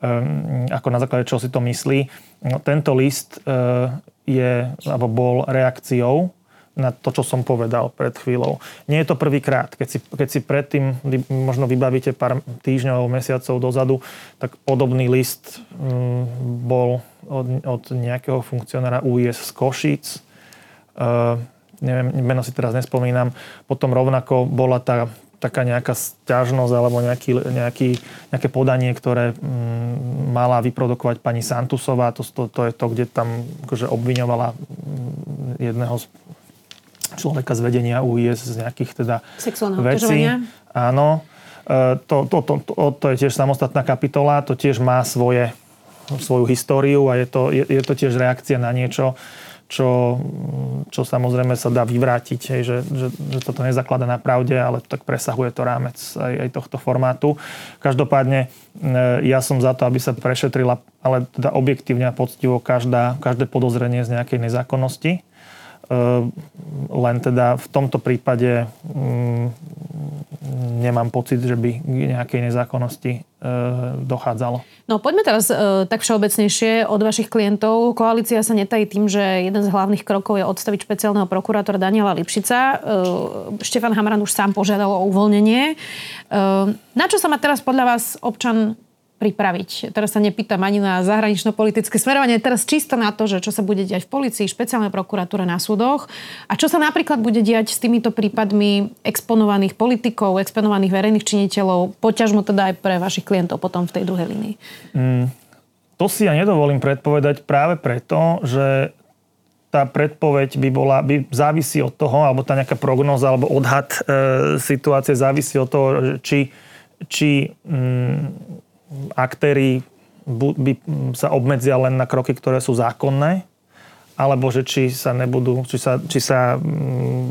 um, ako na základe čoho si to myslí. No, tento list uh, je, alebo bol reakciou na to, čo som povedal pred chvíľou. Nie je to prvýkrát. Keď si, keď si predtým možno vybavíte pár týždňov, mesiacov dozadu, tak podobný list mm, bol od, od nejakého funkcionára UIS z Košíc. Uh, neviem, meno si teraz nespomínam. Potom rovnako bola tá taká nejaká stiažnosť alebo nejaký, nejaký, nejaké podanie, ktoré mm, mala vyprodukovať pani Santusová. To, to, to je to, kde tam akože obviňovala mm, jedného z človeka z vedenia UIS z nejakých teda Sexuálneho vecí. Áno. E, to, to, to, to, to je tiež samostatná kapitola, to tiež má svoje, svoju históriu a je to, je, je to tiež reakcia na niečo, čo, čo samozrejme sa dá vyvrátiť, hej, že, že, že toto nezaklada na pravde, ale tak presahuje to rámec aj, aj tohto formátu. Každopádne e, ja som za to, aby sa prešetrila, ale teda objektívne a poctivo každá, každé podozrenie z nejakej nezákonnosti Ehm, len teda v tomto prípade mm, nemám pocit, že by k nejakej nezákonnosti ehm, dochádzalo. No poďme teraz e, tak všeobecnejšie od vašich klientov. Koalícia sa netají tým, že jeden z hlavných krokov je odstaviť špeciálneho prokurátora Daniela Lipšica. E, Štefan Hamran už sám požiadal o uvoľnenie. Na čo sa má teraz podľa vás občan pripraviť. Teraz sa nepýtam ani na zahranično-politické smerovanie, teraz čisto na to, že čo sa bude diať v policii, špeciálnej prokuratúre na súdoch a čo sa napríklad bude diať s týmito prípadmi exponovaných politikov, exponovaných verejných činiteľov, poťažmo teda aj pre vašich klientov potom v tej druhej línii. Mm, to si ja nedovolím predpovedať práve preto, že tá predpoveď by bola, by závisí od toho, alebo tá nejaká prognoza, alebo odhad e, situácie závisí od toho, či, či mm, aktéry by sa obmedzia len na kroky, ktoré sú zákonné, alebo že či sa nebudú, či sa, či sa mm,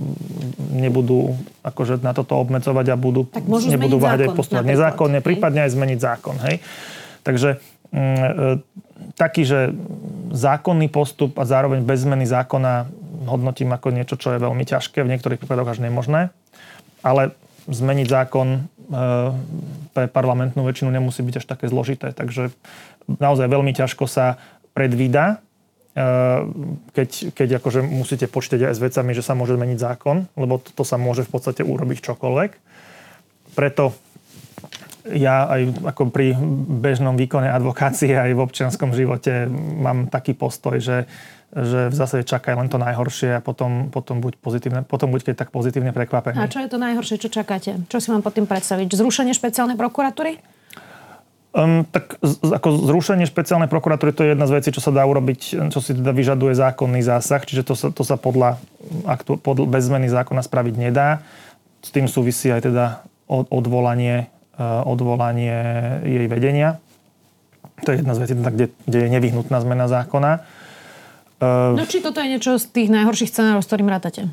nebudú akože na toto obmedzovať a budú, nebudú váhať aj postupovať nezákonne, hej? prípadne aj zmeniť zákon. Hej? Takže mm, e, taký, že zákonný postup a zároveň bez zmeny zákona hodnotím ako niečo, čo je veľmi ťažké, v niektorých prípadoch až nemožné. Ale zmeniť zákon e, pre parlamentnú väčšinu nemusí byť až také zložité. Takže naozaj veľmi ťažko sa predvída, e, keď, keď akože musíte počítať aj s vecami, že sa môže zmeniť zákon, lebo to, to sa môže v podstate urobiť čokoľvek. Preto ja aj ako pri bežnom výkone advokácie aj v občianskom živote mám taký postoj, že že v zásade čaká len to najhoršie a potom, potom, buď, pozitívne, potom buď keď tak pozitívne prekvapený. A čo je to najhoršie, čo čakáte? Čo si mám pod tým predstaviť? Zrušenie špeciálnej prokuratúry? Um, tak z, ako zrušenie špeciálnej prokuratúry to je jedna z vecí, čo sa dá urobiť, čo si teda vyžaduje zákonný zásah, čiže to sa, to sa podľa, aktu, pod, bez zmeny zákona spraviť nedá. S tým súvisí aj teda odvolanie, uh, odvolanie jej vedenia. To je jedna z vecí, teda, kde, kde je nevyhnutná zmena zákona. Uh, no či toto je niečo z tých najhorších scenárov, s ktorým rátate?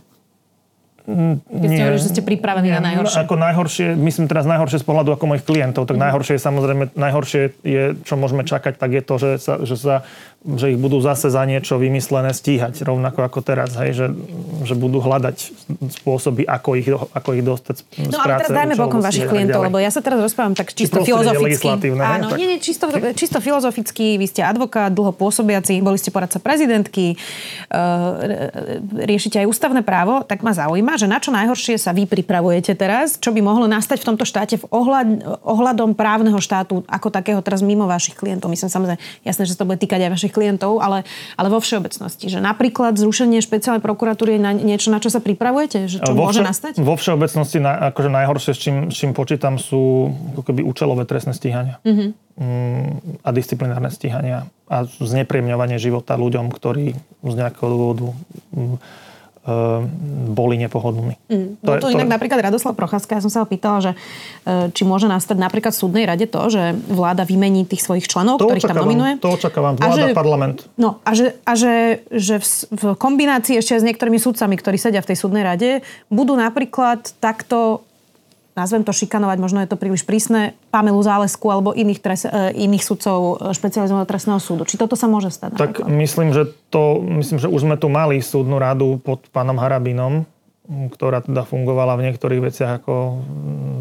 Keď ste hovorili, že ste pripravení nie, na najhoršie. Ako najhoršie, myslím teraz najhoršie z pohľadu ako mojich klientov, tak mm. najhoršie je samozrejme, najhoršie je, čo môžeme čakať, tak je to, že sa, že sa že ich budú zase za niečo vymyslené stíhať, rovnako ako teraz, hej, že, že budú hľadať spôsoby, ako ich, ako ich dostať z No ale teraz dajme bokom vašich klientov, lebo ja sa teraz rozprávam tak čisto filozoficky. Áno, tak... nie, nie, čisto, čisto filozoficky, vy ste advokát, dlho pôsobiaci, boli ste poradca prezidentky, uh, riešite aj ústavné právo, tak ma zaujíma, že na čo najhoršie sa vy pripravujete teraz, čo by mohlo nastať v tomto štáte v ohľad, ohľadom právneho štátu ako takého teraz mimo vašich klientov. Myslím samozrejme, jasné, že to bude týkať aj vašich klientov, ale, ale vo všeobecnosti. Že napríklad zrušenie špeciálnej prokuratúry je na niečo, na čo sa pripravujete? Že čo vo môže vše, nastať? Vo všeobecnosti na, akože najhoršie, s čím, s čím počítam, sú keby účelové trestné stíhania. Mm-hmm. a disciplinárne stíhania a znepriemňovanie života ľuďom, ktorí z nejakého dôvodu mm, boli nepohodlní. Mm. To, to, to inak to... napríklad Radoslav Procházka, ja som sa ho pýtala, že e, či môže nastať napríklad v súdnej rade to, že vláda vymení tých svojich členov, to ktorých tam nominuje. To očakávam, vláda, že, parlament. No a že, a že, že v, v kombinácii ešte s niektorými sudcami, ktorí sedia v tej súdnej rade, budú napríklad takto nazvem to šikanovať, možno je to príliš prísne, Pamelu Zálesku alebo iných, tres, e, iných sudcov e, špecializovaného trestného súdu. Či toto sa môže stať? Tak myslím, že to, myslím, že už sme tu mali súdnu radu pod pánom Harabinom, ktorá teda fungovala v niektorých veciach ako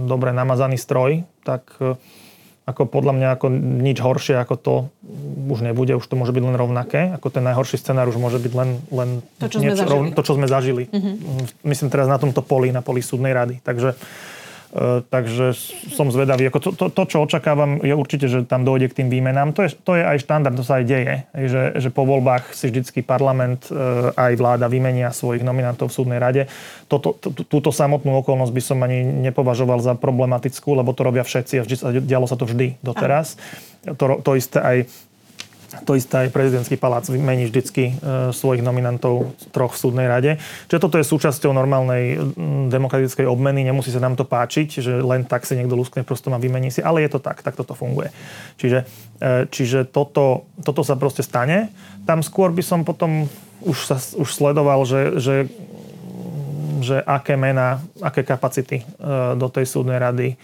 dobre namazaný stroj, tak e, ako podľa mňa ako nič horšie ako to už nebude, už to môže byť len rovnaké. Ako ten najhorší scenár už môže byť len, len to, čo niečo, sme zažili. to, čo sme zažili. Mm-hmm. Myslím teraz na tomto poli, na poli súdnej rady. Takže takže som zvedavý. Ako to, to, to, čo očakávam, je určite, že tam dojde k tým výmenám. To je, to je aj štandard, to sa aj deje. Že, že po voľbách si vždycky parlament e, aj vláda vymenia svojich nominantov v súdnej rade. Toto, túto samotnú okolnosť by som ani nepovažoval za problematickú, lebo to robia všetci a vždy, dialo sa to vždy doteraz. To, to isté aj to isté aj prezidentský palác mení vždycky e, svojich nominantov troch v súdnej rade. Čiže toto je súčasťou normálnej demokratickej obmeny. Nemusí sa nám to páčiť, že len tak si niekto luskne prostom a vymení si. Ale je to tak, tak toto funguje. Čiže, e, čiže toto, toto sa proste stane. Tam skôr by som potom už, sa, už sledoval, že, že, že aké mená, aké kapacity e, do tej súdnej rady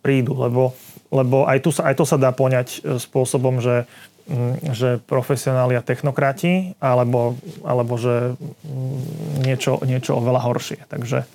prídu. Lebo, lebo aj, tu sa, aj to sa dá poňať spôsobom, že Mm, že profesionáli a technokrati, alebo, alebo že mm, niečo, niečo oveľa horšie. Takže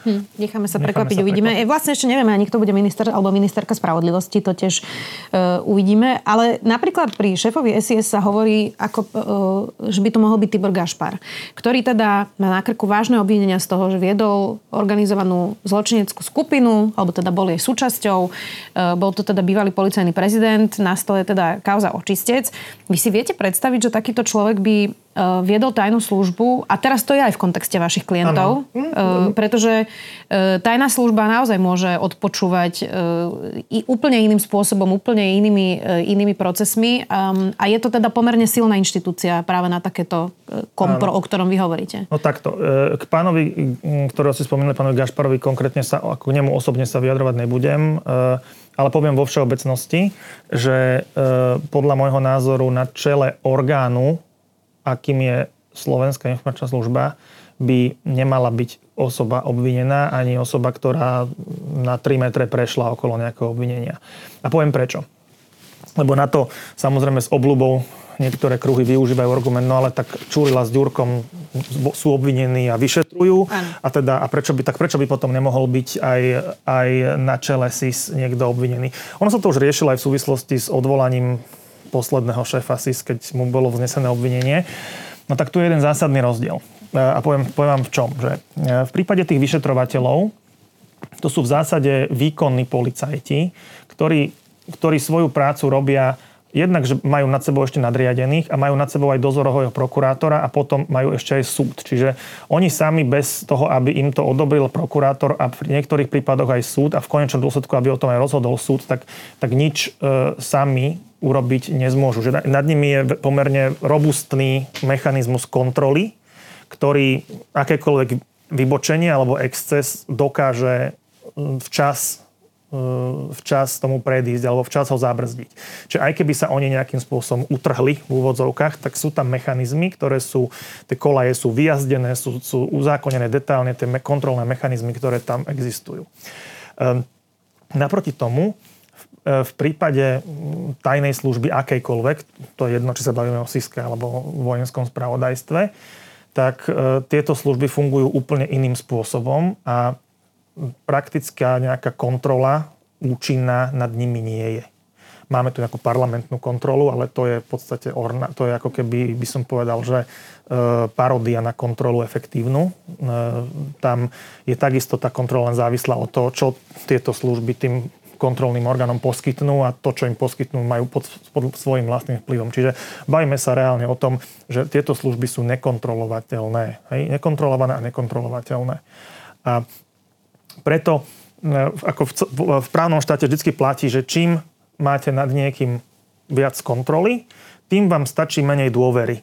Hm, necháme sa prekvapiť, uvidíme. Prekvapiť. Vlastne ešte nevieme ani, kto bude minister alebo ministerka spravodlivosti, to tiež uh, uvidíme. Ale napríklad pri šéfovi SIS sa hovorí, ako, uh, že by to mohol byť Tibor Gašpar, ktorý teda má na krku vážne obvinenia z toho, že viedol organizovanú zločineckú skupinu, alebo teda bol jej súčasťou. Uh, bol to teda bývalý policajný prezident, na stole teda kauza očistec. Vy si viete predstaviť, že takýto človek by viedol tajnú službu a teraz to je aj v kontexte vašich klientov, uh, pretože uh, tajná služba naozaj môže odpočúvať úplne iným spôsobom, úplne inými, inými procesmi a je to teda pomerne silná inštitúcia práve na takéto kompro, o ktorom vy hovoríte. No takto. K pánovi, ktorého si spomínali, pánovi Gašparovi, konkrétne sa, ako k nemu osobne sa vyjadrovať nebudem, ale poviem vo všeobecnosti, že podľa môjho názoru na čele orgánu akým je Slovenská informačná služba, by nemala byť osoba obvinená, ani osoba, ktorá na 3 metre prešla okolo nejakého obvinenia. A poviem prečo. Lebo na to samozrejme s obľubou niektoré kruhy využívajú argument, no ale tak Čurila s Ďurkom sú obvinení a vyšetrujú. Ano. A teda, a prečo by, tak prečo by potom nemohol byť aj, aj na čele SIS niekto obvinený? Ono sa to už riešilo aj v súvislosti s odvolaním posledného šéfa SIS, keď mu bolo vznesené obvinenie. No tak tu je jeden zásadný rozdiel. E, a poviem, poviem vám v čom. Že e, v prípade tých vyšetrovateľov to sú v zásade výkonní policajti, ktorí, ktorí svoju prácu robia jednak, že majú nad sebou ešte nadriadených a majú nad sebou aj dozorového prokurátora a potom majú ešte aj súd. Čiže oni sami bez toho, aby im to odobril prokurátor a v niektorých prípadoch aj súd a v konečnom dôsledku, aby o tom aj rozhodol súd, tak, tak nič e, sami urobiť nezmôžu. Že nad nimi je pomerne robustný mechanizmus kontroly, ktorý akékoľvek vybočenie alebo exces dokáže včas včas tomu predísť alebo včas ho zabrzdiť. Čiže aj keby sa oni nejakým spôsobom utrhli v úvodzovkách, tak sú tam mechanizmy, ktoré sú, tie kolaje sú vyjazdené, sú, sú uzákonené detálne, tie kontrolné mechanizmy, ktoré tam existujú. Um, naproti tomu, v prípade tajnej služby akejkoľvek, to je jedno, či sa bavíme o SISKE alebo vojenskom spravodajstve, tak e, tieto služby fungujú úplne iným spôsobom a praktická nejaká kontrola účinná nad nimi nie je. Máme tu nejakú parlamentnú kontrolu, ale to je v podstate orna, to je ako keby by som povedal, že e, parodia na kontrolu efektívnu. E, tam je takisto tá kontrola závislá od toho, čo tieto služby tým kontrolným orgánom poskytnú a to, čo im poskytnú, majú pod, pod svojim vlastným vplyvom. Čiže bavíme sa reálne o tom, že tieto služby sú nekontrolovateľné. Hej? Nekontrolované a nekontrolovateľné. A preto e, ako v, v právnom štáte vždy platí, že čím máte nad niekým viac kontroly, tým vám stačí menej dôvery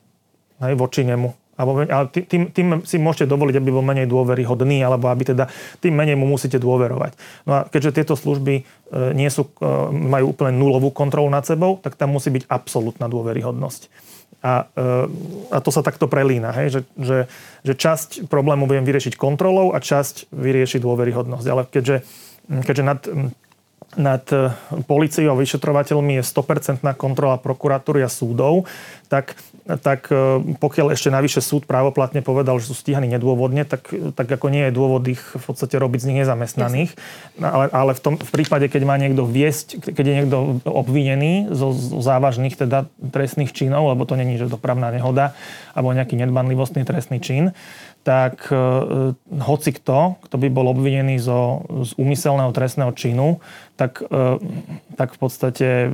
hej, voči nemu alebo, ale tým, tým si môžete dovoliť, aby bol menej dôveryhodný, alebo aby teda tým menej mu musíte dôverovať. No a keďže tieto služby e, nie sú, e, majú úplne nulovú kontrolu nad sebou, tak tam musí byť absolútna dôveryhodnosť. A, e, a to sa takto prelína, hej? Že, že, že časť problému budem vyriešiť kontrolou a časť vyriešiť dôveryhodnosť. Ale keďže, keďže nad nad policiou a vyšetrovateľmi je 100% kontrola prokuratúry a súdov, tak tak e, pokiaľ ešte navyše súd právoplatne povedal, že sú stíhaní nedôvodne, tak, tak ako nie je dôvod ich v podstate robiť z nich nezamestnaných. No, ale, ale v, tom, v prípade, keď má niekto viesť, keď je niekto obvinený zo, zo závažných teda trestných činov, lebo to není, že dopravná nehoda, alebo nejaký nedbanlivostný trestný čin, tak e, hoci kto, kto by bol obvinený zo, z úmyselného trestného činu, tak, e, tak v podstate e,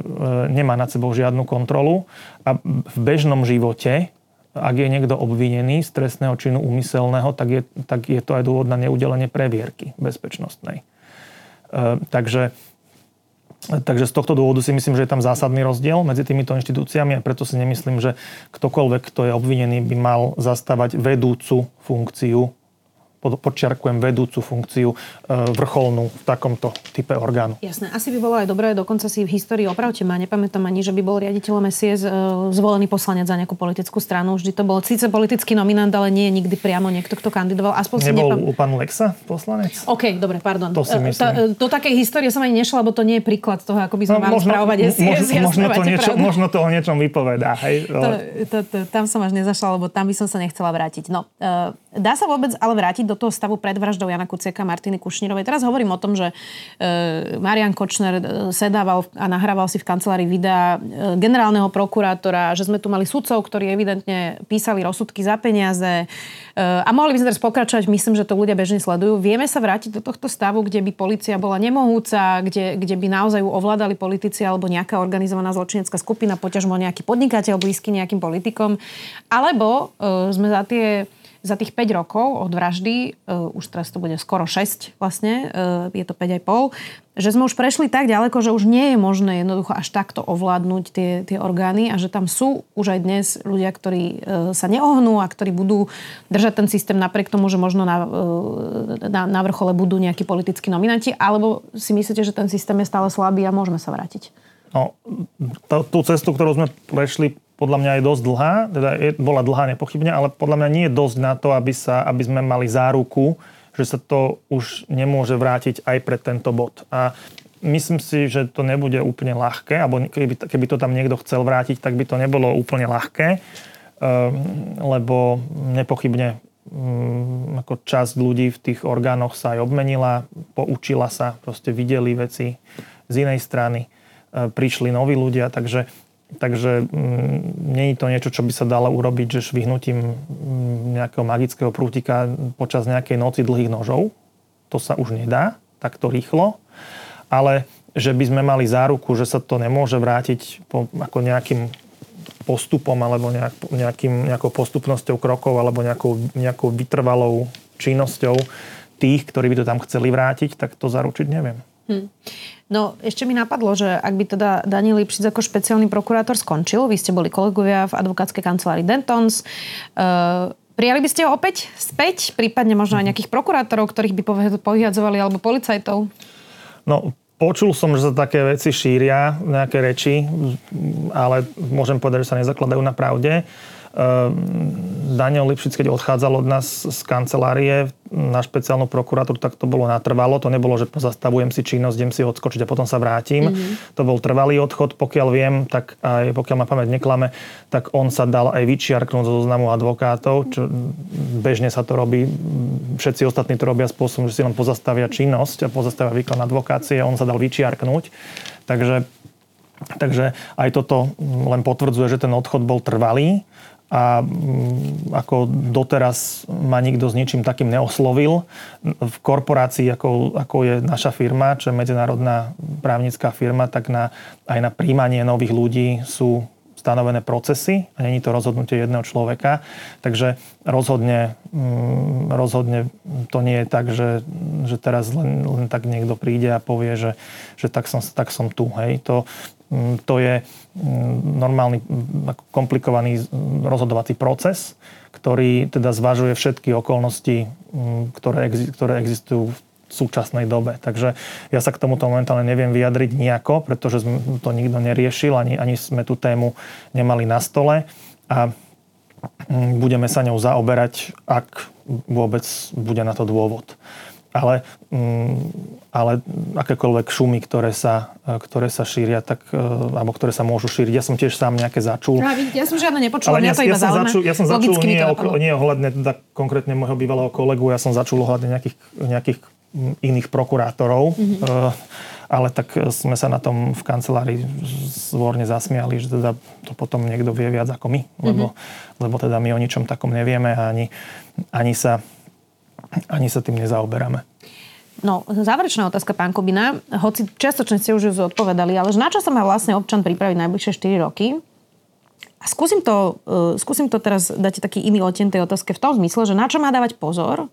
nemá nad sebou žiadnu kontrolu a v bežnom živote, ak je niekto obvinený z trestného činu úmyselného, tak je, tak je to aj dôvod na neudelenie previerky bezpečnostnej. E, takže Takže z tohto dôvodu si myslím, že je tam zásadný rozdiel medzi týmito inštitúciami a preto si nemyslím, že ktokoľvek, kto je obvinený, by mal zastávať vedúcu funkciu podčiarkujem vedúcu funkciu e, vrcholnú v takomto type orgánu. Jasné. Asi by bolo aj dobré, dokonca si v histórii opravte ma, nepamätám ani, že by bol riaditeľom SIS e, zvolený poslanec za nejakú politickú stranu. Vždy to bol síce politický nominant, ale nie je nikdy priamo niekto, kto kandidoval. Aspoň Nebol nepam... u pán Lexa poslanec? OK, dobre, pardon. To si e, myslím. do takej histórie som ani nešla, lebo to nie je príklad toho, ako by sme no, mali možno, správovať SIS. Možno, možno, to niečo, možno to o niečom vypovedá. Hej? To, to, to, tam som až nezašla, lebo tam by som sa nechcela vrátiť. No, dá sa vôbec ale vrátiť do toho stavu predvraždy vraždou Jana Kuciaka Martiny Kušnírovej. Teraz hovorím o tom, že e, Marian Kočner e, sedával a nahrával si v kancelárii videa e, generálneho prokurátora, že sme tu mali sudcov, ktorí evidentne písali rozsudky za peniaze. A mohli by sme teraz pokračovať, myslím, že to ľudia bežne sledujú. Vieme sa vrátiť do tohto stavu, kde by policia bola nemohúca, kde, kde by naozaj ju ovládali politici alebo nejaká organizovaná zločinecká skupina, poťažmo nejaký podnikateľ blízky nejakým politikom. Alebo uh, sme za tie za tých 5 rokov od vraždy, uh, už teraz to bude skoro 6 vlastne, uh, je to 5,5, že sme už prešli tak ďaleko, že už nie je možné jednoducho až takto ovládnuť tie, tie orgány a že tam sú už aj dnes ľudia, ktorí uh, sa neohnú a ktorí budú držať ten systém napriek tomu, že možno na, na, na vrchole budú nejakí politickí nominanti, alebo si myslíte, že ten systém je stále slabý a môžeme sa vrátiť? No, tú cestu, ktorú sme prešli podľa mňa je dosť dlhá, teda je, bola dlhá nepochybne, ale podľa mňa nie je dosť na to, aby, sa, aby sme mali záruku, že sa to už nemôže vrátiť aj pre tento bod. A myslím si, že to nebude úplne ľahké, alebo keby, keby to tam niekto chcel vrátiť, tak by to nebolo úplne ľahké, ehm, lebo nepochybne mm, ako časť ľudí v tých orgánoch sa aj obmenila, poučila sa, proste videli veci z inej strany, e, prišli noví ľudia, takže Takže mm, nie je to niečo, čo by sa dalo urobiť, že švihnutím mm, nejakého magického prútika počas nejakej noci dlhých nožov. To sa už nedá takto rýchlo. Ale že by sme mali záruku, že sa to nemôže vrátiť po, ako nejakým postupom alebo nejak, nejakým, nejakou postupnosťou krokov alebo nejakou, nejakou vytrvalou činnosťou tých, ktorí by to tam chceli vrátiť, tak to zaručiť neviem. Hmm. No, ešte mi napadlo, že ak by teda Daniel Lipšic ako špeciálny prokurátor skončil, vy ste boli kolegovia v advokátskej kancelárii Dentons, uh, prijali by ste ho opäť späť, prípadne možno aj nejakých prokurátorov, ktorých by povyhadzovali, alebo policajtov? No, počul som, že sa také veci šíria, nejaké reči, ale môžem povedať, že sa nezakladajú na pravde. Daniel Lipšic, keď odchádzal od nás z kancelárie na špeciálnu prokuratúru, tak to bolo natrvalo. To nebolo, že pozastavujem si činnosť, idem si odskočiť a potom sa vrátim. Mm-hmm. To bol trvalý odchod, pokiaľ viem, tak aj pokiaľ ma pamäť neklame, tak on sa dal aj vyčiarknúť zo zoznamu advokátov, čo bežne sa to robí. Všetci ostatní to robia spôsobom, že si len pozastavia činnosť a pozastavia výkon advokácie. On sa dal vyčiarknúť. Takže Takže aj toto len potvrdzuje, že ten odchod bol trvalý a mm, ako doteraz ma nikto s ničím takým neoslovil. V korporácii, ako, ako je naša firma, čo je medzinárodná právnická firma, tak na, aj na príjmanie nových ľudí sú stanovené procesy a není to rozhodnutie jedného človeka. Takže rozhodne, mm, rozhodne to nie je tak, že, že teraz len, len tak niekto príde a povie, že, že tak, som, tak som tu. Hej. To, mm, to je normálny komplikovaný rozhodovací proces, ktorý teda zvažuje všetky okolnosti, ktoré, ktoré existujú v súčasnej dobe. Takže ja sa k tomuto momentálne neviem vyjadriť nejako, pretože to nikto neriešil, ani, ani sme tú tému nemali na stole a mm, budeme sa ňou zaoberať, ak vôbec bude na to dôvod. Ale, mm, ale akékoľvek šumy, ktoré sa, ktoré sa šíria, tak, e, alebo ktoré sa môžu šíriť. Ja som tiež sám nejaké začul. Ja, ja som žiadne nepočula, mňa to iba ja som začul, ja som začul nie, nie ohľadne teda konkrétne môjho bývalého kolegu, ja som začul ohľadne nejakých, nejakých iných prokurátorov. Mm-hmm. Ale tak sme sa na tom v kancelárii zvorne zasmiali, že teda to potom niekto vie viac ako my, lebo, mm-hmm. lebo teda my o ničom takom nevieme a ani, ani, sa, ani sa tým nezaoberáme. No, záverečná otázka, pán Kubina. Hoci čiastočne ste už odpovedali, ale na čo sa má vlastne občan pripraviť najbližšie 4 roky? A skúsim to, uh, skúsim to teraz dať taký iný odtien tej otázke v tom zmysle, že na čo má dávať pozor,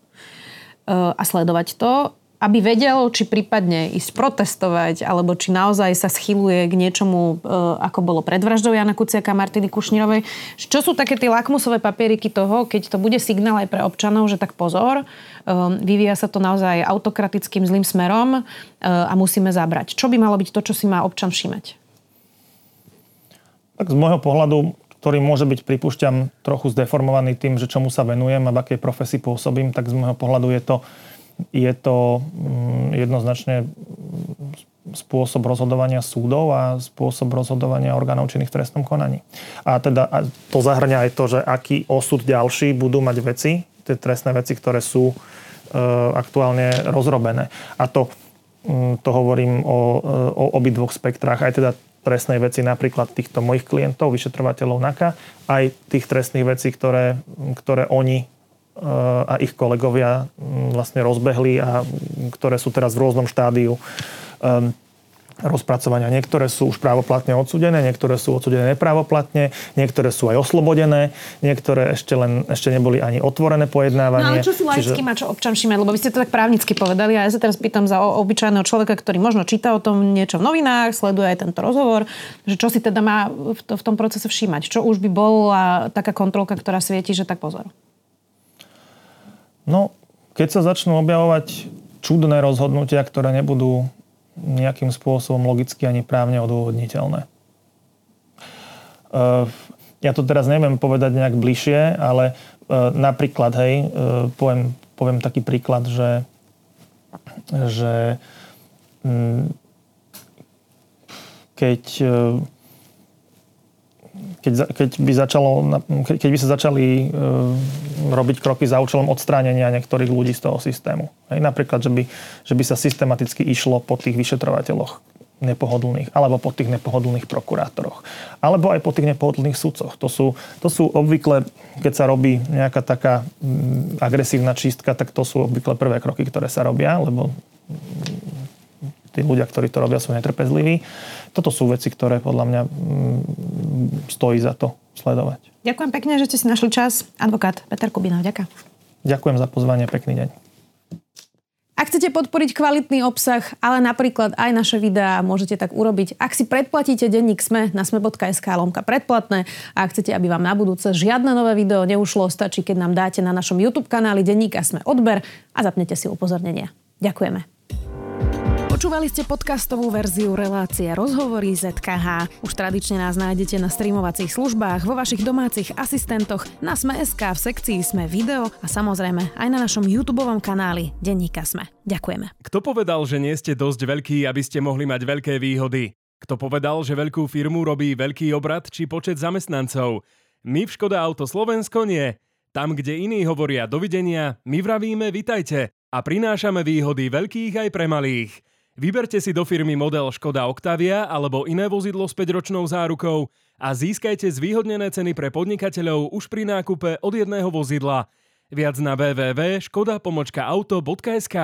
a sledovať to, aby vedel, či prípadne ísť protestovať, alebo či naozaj sa schyluje k niečomu, e, ako bolo pred vraždou Jana Kuciaka a Martiny Kušnírovej. Čo sú také tie lakmusové papieriky toho, keď to bude signál aj pre občanov, že tak pozor, e, vyvíja sa to naozaj autokratickým zlým smerom e, a musíme zabrať. Čo by malo byť to, čo si má občan všimať? Tak z môjho pohľadu ktorý môže byť, pripúšťam, trochu zdeformovaný tým, že čomu sa venujem a v akej profesii pôsobím, tak z môjho pohľadu je to, je to mm, jednoznačne spôsob rozhodovania súdov a spôsob rozhodovania orgánov činných v trestnom konaní. A teda to zahrňa aj to, že aký osud ďalší budú mať veci, tie trestné veci, ktoré sú e, aktuálne rozrobené. A to, mm, to hovorím o, e, o obidvoch spektrách, aj teda trestnej veci napríklad týchto mojich klientov, vyšetrovateľov NAKA, aj tých trestných vecí, ktoré, ktoré oni a ich kolegovia vlastne rozbehli a ktoré sú teraz v rôznom štádiu ehm, rozpracovania. Niektoré sú už právoplatne odsudené, niektoré sú odsudené neprávoplatne, niektoré sú aj oslobodené, niektoré ešte len ešte neboli ani otvorené pojednávanie. No ale čo si laický má čo občan? Lebo vy ste to tak právnicky povedali a ja sa teraz pýtam za obyčajného človeka, ktorý možno číta o tom niečo v novinách, sleduje aj tento rozhovor, že čo si teda má v tom procese všímať? Čo už by bola taká kontrolka, ktorá svieti, že tak pozor? No, keď sa začnú objavovať čudné rozhodnutia, ktoré nebudú nejakým spôsobom logicky ani právne odôvodniteľné. Eh, ja to teraz neviem povedať nejak bližšie, ale eh, napríklad, hej, eh, poviem, poviem taký príklad, že, že mm, keď keď, keď, by začalo, keď by sa začali e, robiť kroky za účelom odstránenia niektorých ľudí z toho systému. Hej, napríklad, že by, že by sa systematicky išlo po tých vyšetrovateľoch nepohodlných, alebo po tých nepohodlných prokurátoroch, alebo aj po tých nepohodlných sudcoch. To sú, to sú obvykle, keď sa robí nejaká taká mm, agresívna čistka, tak to sú obvykle prvé kroky, ktoré sa robia, lebo tí ľudia, ktorí to robia, sú netrpezliví. Toto sú veci, ktoré podľa mňa mm, stojí za to sledovať. Ďakujem pekne, že ste si našli čas. Advokát Peter Kubina, ďakujem. Ďakujem za pozvanie, pekný deň. Ak chcete podporiť kvalitný obsah, ale napríklad aj naše videá, môžete tak urobiť. Ak si predplatíte denník SME na sme.sk lomka predplatné a ak chcete, aby vám na budúce žiadne nové video neušlo, stačí, keď nám dáte na našom YouTube kanáli denníka SME odber a zapnete si upozornenia. Ďakujeme. Počúvali ste podcastovú verziu relácie Rozhovory ZKH. Už tradične nás nájdete na streamovacích službách, vo vašich domácich asistentoch, na Sme.sk, v sekcii Sme video a samozrejme aj na našom YouTube kanáli Denníka Sme. Ďakujeme. Kto povedal, že nie ste dosť veľkí, aby ste mohli mať veľké výhody? Kto povedal, že veľkú firmu robí veľký obrad či počet zamestnancov? My v Škoda Auto Slovensko nie. Tam, kde iní hovoria dovidenia, my vravíme vitajte a prinášame výhody veľkých aj pre malých. Vyberte si do firmy model Škoda Octavia alebo iné vozidlo s 5-ročnou zárukou a získajte zvýhodnené ceny pre podnikateľov už pri nákupe od jedného vozidla. Viac na www.škoda-auto.sk